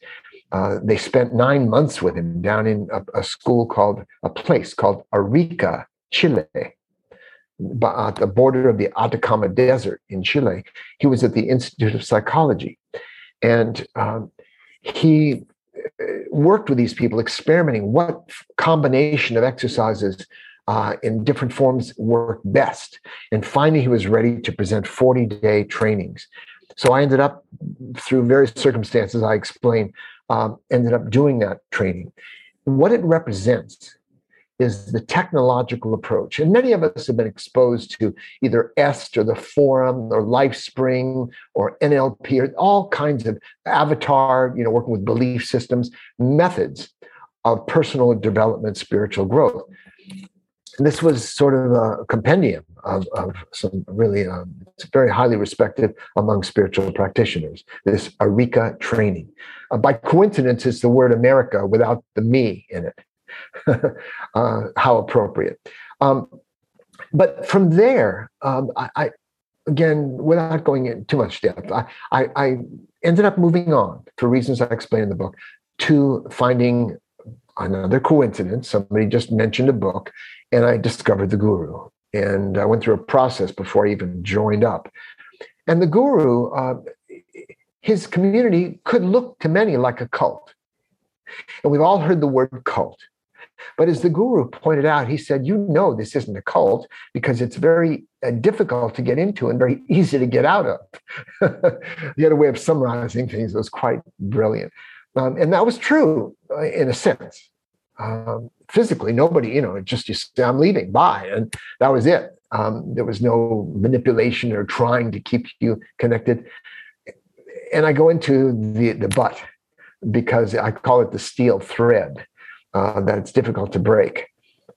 Uh, they spent nine months with him down in a, a, school called, a place called Arica, Chile, at the border of the Atacama Desert in Chile. He was at the Institute of Psychology. And um, he uh, worked with these people, experimenting what combination of exercises uh, in different forms work best. And finally, he was ready to present 40 day trainings. So I ended up, through various circumstances I explained, um, ended up doing that training. what it represents is the technological approach. And many of us have been exposed to either EST or the Forum or LifeSpring or NLP or all kinds of avatar, you know, working with belief systems, methods of personal development, spiritual growth. And this was sort of a compendium of, of some really um, very highly respected among spiritual practitioners, this Arica training. Uh, by coincidence, it's the word America without the me in it. uh, how appropriate. Um, but from there, um, I, I, again, without going into too much depth, I, I, I ended up moving on for reasons I explain in the book to finding another coincidence. Somebody just mentioned a book, and I discovered the guru. And I went through a process before I even joined up. And the guru, uh, his community could look to many like a cult. And we've all heard the word cult. But as the guru pointed out, he said, You know, this isn't a cult because it's very uh, difficult to get into and very easy to get out of. he had a way of summarizing things was quite brilliant. Um, and that was true uh, in a sense. Um, physically, nobody, you know, just you say, I'm leaving, bye. And that was it. Um, there was no manipulation or trying to keep you connected. And I go into the, the but because I call it the steel thread uh, that it's difficult to break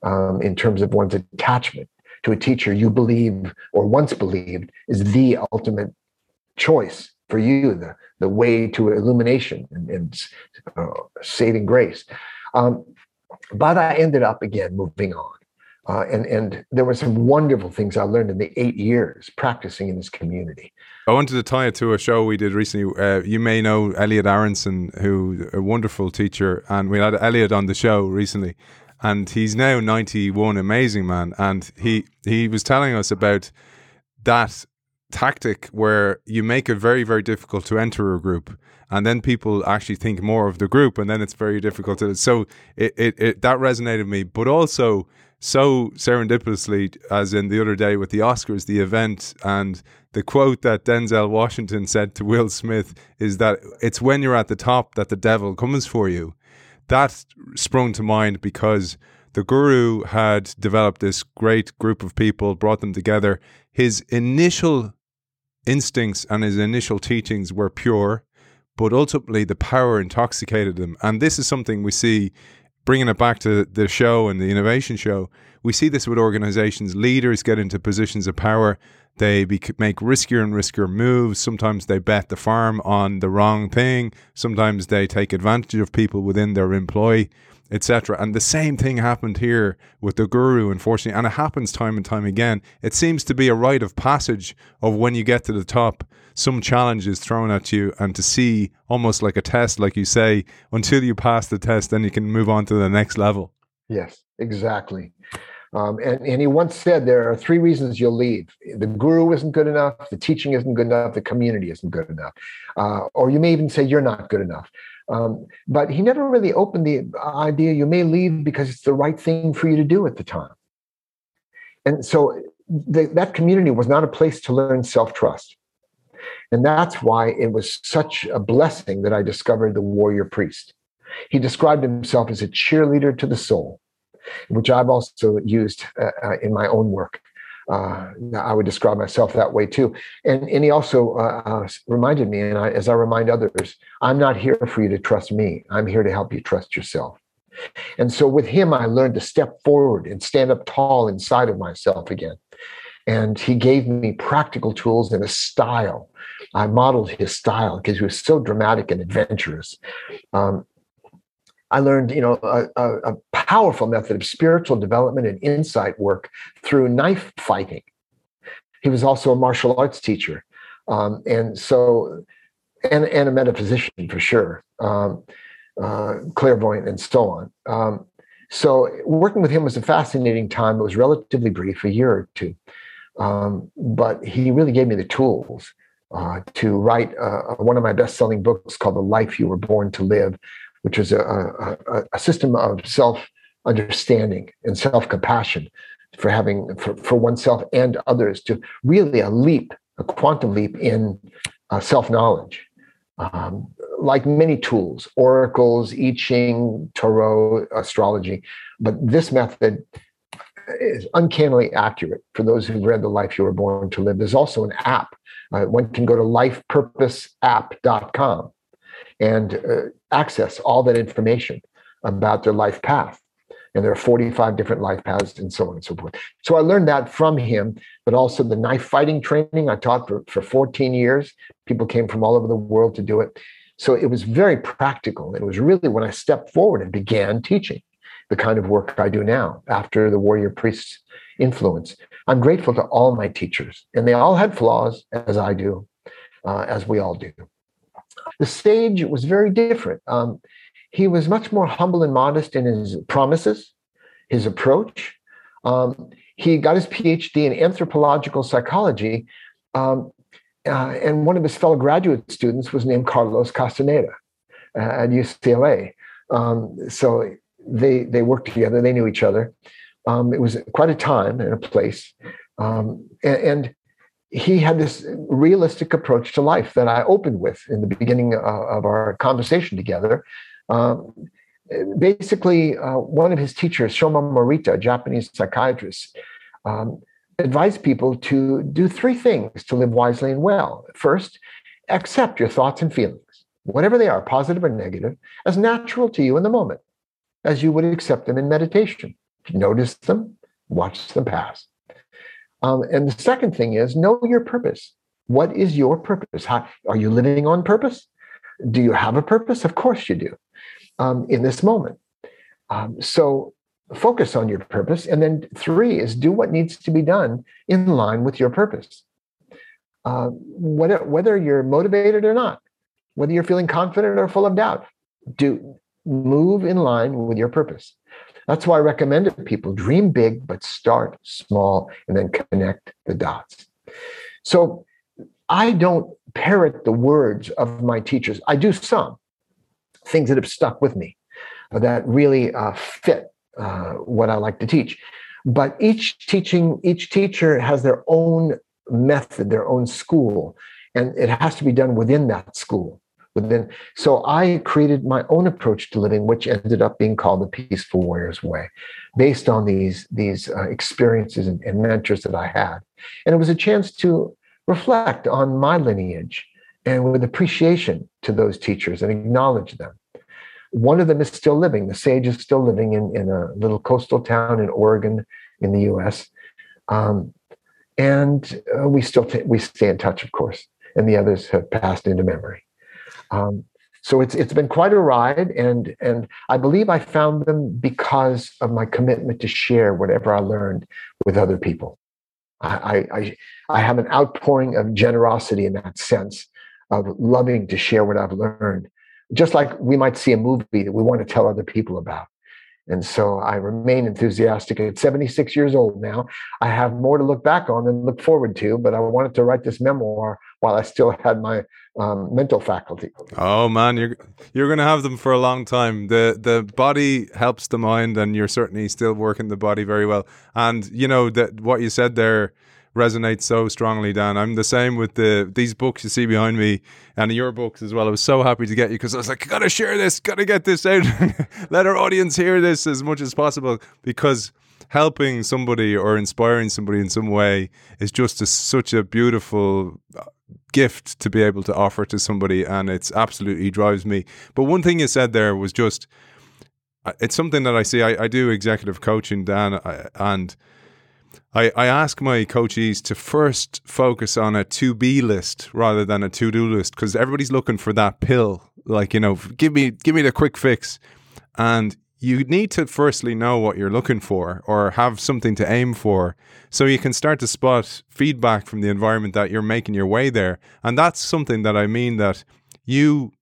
um, in terms of one's attachment to a teacher you believe or once believed is the ultimate choice for you, the, the way to illumination and, and uh, saving grace. Um, but I ended up again moving on. Uh, and and there were some wonderful things I learned in the eight years practicing in this community. I wanted to tie it to a show we did recently. Uh, you may know Elliot Aronson, who a wonderful teacher, and we had Elliot on the show recently, and he's now ninety one, amazing man, and he he was telling us about that tactic where you make it very very difficult to enter a group and then people actually think more of the group and then it's very difficult to so it, it, it that resonated with me but also so serendipitously, as in the other day with the Oscars, the event, and the quote that Denzel Washington said to Will Smith is that it's when you're at the top that the devil comes for you. That sprung to mind because the guru had developed this great group of people, brought them together. His initial instincts and his initial teachings were pure, but ultimately the power intoxicated them. And this is something we see bringing it back to the show and the innovation show, we see this with organizations. Leaders get into positions of power. They make riskier and riskier moves. Sometimes they bet the farm on the wrong thing. Sometimes they take advantage of people within their employ, etc. And the same thing happened here with the guru, unfortunately. And it happens time and time again. It seems to be a rite of passage of when you get to the top, some challenge is thrown at you and to see almost like a test like you say until you pass the test then you can move on to the next level yes exactly um, and, and he once said there are three reasons you'll leave the guru isn't good enough the teaching isn't good enough the community isn't good enough uh, or you may even say you're not good enough um, but he never really opened the idea you may leave because it's the right thing for you to do at the time and so the, that community was not a place to learn self-trust and that's why it was such a blessing that I discovered the warrior priest. He described himself as a cheerleader to the soul, which I've also used uh, uh, in my own work. Uh, I would describe myself that way too. And, and he also uh, uh, reminded me, and I, as I remind others, I'm not here for you to trust me. I'm here to help you trust yourself. And so with him, I learned to step forward and stand up tall inside of myself again. And he gave me practical tools and a style I modeled his style because he was so dramatic and adventurous. Um, I learned, you know, a, a, powerful method of spiritual development and insight work through knife fighting. He was also a martial arts teacher, um, and so, and and a metaphysician for sure, um, uh, clairvoyant, and so on. Um, so, working with him was a fascinating time. It was relatively brief, a year or two, um, but he really gave me the tools uh, to write uh, one of my best-selling books called "The Life You Were Born to Live," which is a, a, a system of self-understanding and self-compassion for having for, for oneself and others to really a leap, a quantum leap in uh, self-knowledge. um, like many tools, oracles, I Ching, Tarot, astrology. But this method is uncannily accurate for those who've read The Life You Were Born to Live. There's also an app. Uh, one can go to lifepurposeapp.com and uh, access all that information about their life path. And there are 45 different life paths and so on and so forth. So I learned that from him, but also the knife fighting training I taught for, for 14 years. People came from all over the world to do it. So it was very practical. It was really when I stepped forward and began teaching the kind of work I do now after the warrior priest's influence. I'm grateful to all my teachers, and they all had flaws, as I do, uh, as we all do. The sage was very different. Um, he was much more humble and modest in his promises, his approach. Um, he got his PhD in anthropological psychology, um, uh, and one of his fellow graduate students was named Carlos Castaneda uh, at UCLA. Um, so they they worked together. They knew each other. Um, it was quite a time and a place, um, and, and, he had this realistic approach to life that I opened with in the beginning uh, of our conversation together. Um, basically, uh, one of his teachers, Shoma Morita, a Japanese psychiatrist, um, advised people to do three things to live wisely and well. First, accept your thoughts and feelings, whatever they are, positive or negative, as natural to you in the moment, as you would accept them in meditation. Notice them, watch them pass. Um, and the second thing is know your purpose. What is your purpose? How, are you living on purpose? Do you have a purpose? Of course you do um, in this moment. Um, so focus on your purpose. And then three is do what needs to be done in line with your purpose. Uh, whether, whether you're motivated or not, whether you're feeling confident or full of doubt, do move in line with your purpose. That's why I recommend it to people dream big, but start small and then connect the dots. So I don't parrot the words of my teachers. I do some things that have stuck with me that really uh, fit uh, what I like to teach. But each teaching, each teacher has their own method, their own school, and it has to be done within that school. Within, so I created my own approach to living, which ended up being called the Peaceful Warrior's Way, based on these these uh, experiences and, and mentors that I had, and it was a chance to reflect on my lineage and with appreciation to those teachers and acknowledge them. One of them is still living. The sage is still living in, in a little coastal town in Oregon, in the U.S. Um, and uh, we still t- we stay in touch, of course. And the others have passed into memory. Um, so it's it's been quite a ride, and and I believe I found them because of my commitment to share whatever I learned with other people. I I, I have an outpouring of generosity in that sense of loving to share what I've learned just like we might see a movie that we want to tell other people about. And so I remain enthusiastic. At 76 years old now, I have more to look back on than look forward to, but I wanted to write this memoir while I still had my um, mental faculty. Oh man, you're you're going to have them for a long time. The the body helps the mind, and you're certainly still working the body very well. And you know that what you said there resonates so strongly, Dan. I'm the same with the these books you see behind me and your books as well. I was so happy to get you because I was like, gotta share this, gotta get this out, let our audience hear this as much as possible because helping somebody or inspiring somebody in some way is just a, such a beautiful uh, gift to be able to offer to somebody and it's absolutely drives me but one thing you said there was just uh, it's something that i see i, I do executive coaching dan and I, I ask my coaches to first focus on a to be list rather than a to do list because everybody's looking for that pill. Like, you know, give me give me the quick fix. And you need to firstly know what you're looking for or have something to aim for so you can start to spot feedback from the environment that you're making your way there. And that's something that I mean that you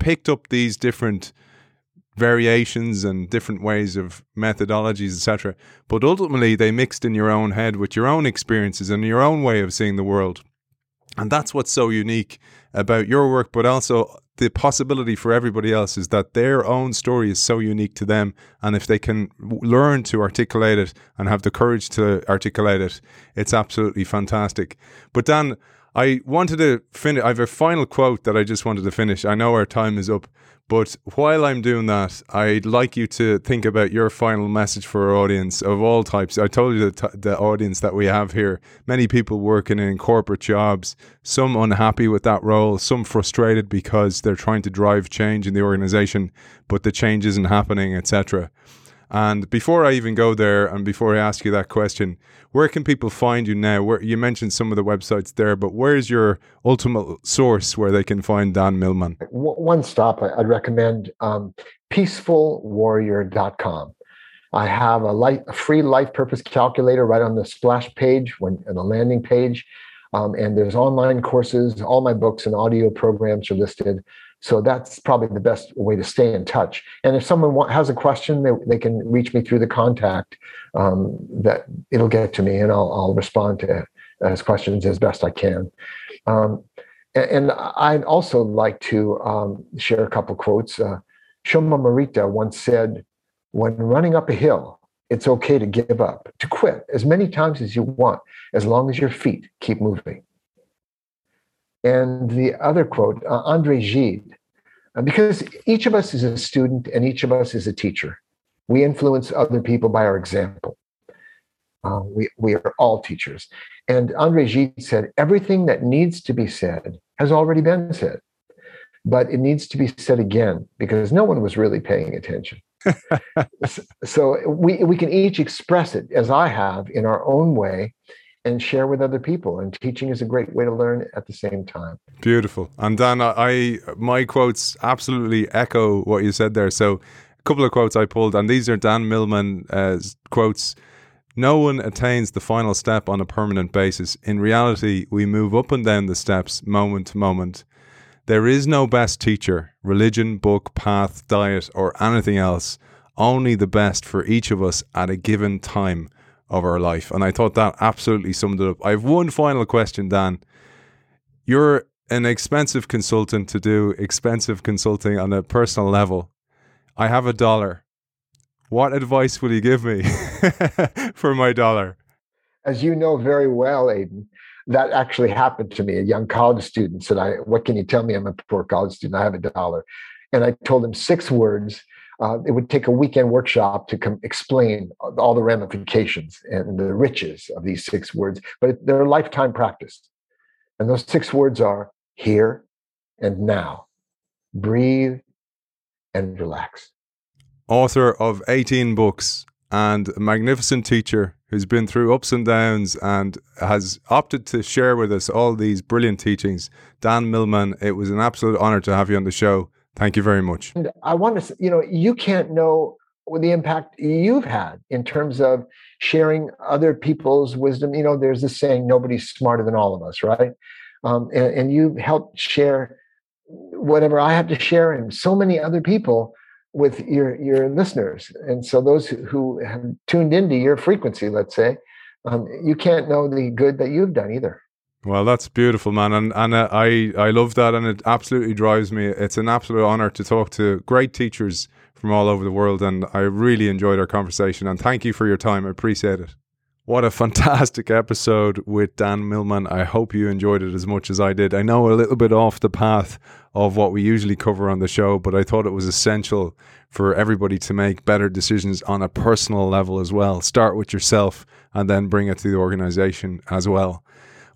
picked up these different variations and different ways of methodologies, etc. But ultimately, they mixed in your own head with your own experiences and your own way of seeing the world. And that's what's so unique about your work, but also the possibility for everybody else is that their own story is so unique to them. And if they can learn to articulate it and have the courage to articulate it, it's absolutely fantastic. But Dan, I wanted to finish. I have a final quote that I just wanted to finish. I know our time is up, but while I'm doing that, I'd like you to think about your final message for our audience of all types. I told you the, t- the audience that we have here many people working in corporate jobs, some unhappy with that role, some frustrated because they're trying to drive change in the organization, but the change isn't happening, etc. And before I even go there, and before I ask you that question, where can people find you now? Where you mentioned some of the websites there, but where's your ultimate source where they can find Dan Millman? One stop, I'd recommend um, peacefulwarrior.com. I have a, a free life purpose calculator right on the splash page, when the landing page. Um, and there's online courses, all my books and audio programs are listed. So that's probably the best way to stay in touch. And if someone has a question, they, they can reach me through the contact. Um, that it'll get to me, and I'll, I'll respond to as questions as best I can. Um, and, and, I'd also like to um, share a couple quotes. Uh, Shoma Morita once said, "When running up a hill, it's okay to give up, to quit as many times as you want, as long as your feet keep moving." And the other quote, uh, Andre Gide, uh, because each of us is a student and each of us is a teacher. We influence other people by our example. Uh, we, we are all teachers. And Andre Gide said, everything that needs to be said has already been said, but it needs to be said again because no one was really paying attention. so we, we can each express it as I have in our own way and share with other people. And teaching is a great way to learn at the same time. Beautiful. And Dan, I my quotes absolutely echo what you said there. So a couple of quotes I pulled, and these are Dan Millman uh, quotes. No one attains the final step on a permanent basis. In reality, we move up and down the steps moment to moment. There is no best teacher, religion, book, path, diet, or anything else. Only the best for each of us at a given time of our life. And I thought that absolutely summed it up. I have one final question, Dan. You're an expensive consultant to do expensive consulting on a personal level. I have a dollar. What advice will you give me for my dollar? As you know very well, Aiden, that actually happened to me. A young college student said, "I, what can you tell me? I'm a poor college student. I have a dollar," and I told him six words uh, it would take a weekend workshop to com- explain all the ramifications and the riches of these six words, but they're a lifetime practice. And those six words are here and now. Breathe and relax. Author of 18 books and a magnificent teacher who's been through ups and downs and has opted to share with us all these brilliant teachings. Dan Millman, it was an absolute honor to have you on the show. Thank you very much. And I want to, you know, you can't know the impact you've had in terms of sharing other people's wisdom. You know, there's this saying, nobody's smarter than all of us, right? Um, and, and you helped share whatever I have to share and so many other people with your your listeners. And so those who have tuned into your frequency, let's say, um, you can't know the good that you've done either. Well, that's beautiful, man, and and uh, I I love that, and it absolutely drives me. It's an absolute honor to talk to great teachers from all over the world, and I really enjoyed our conversation. And thank you for your time. I appreciate it. What a fantastic episode with Dan Millman. I hope you enjoyed it as much as I did. I know a little bit off the path of what we usually cover on the show, but I thought it was essential for everybody to make better decisions on a personal level as well. Start with yourself and then bring it to the organization as well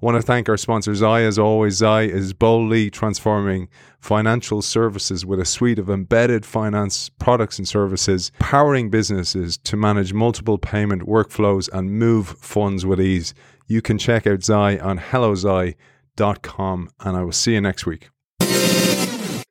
want to thank our sponsor, Zai. As always, Zai is boldly transforming financial services with a suite of embedded finance products and services, powering businesses to manage multiple payment workflows and move funds with ease. You can check out Zai on hellozai.com, and I will see you next week.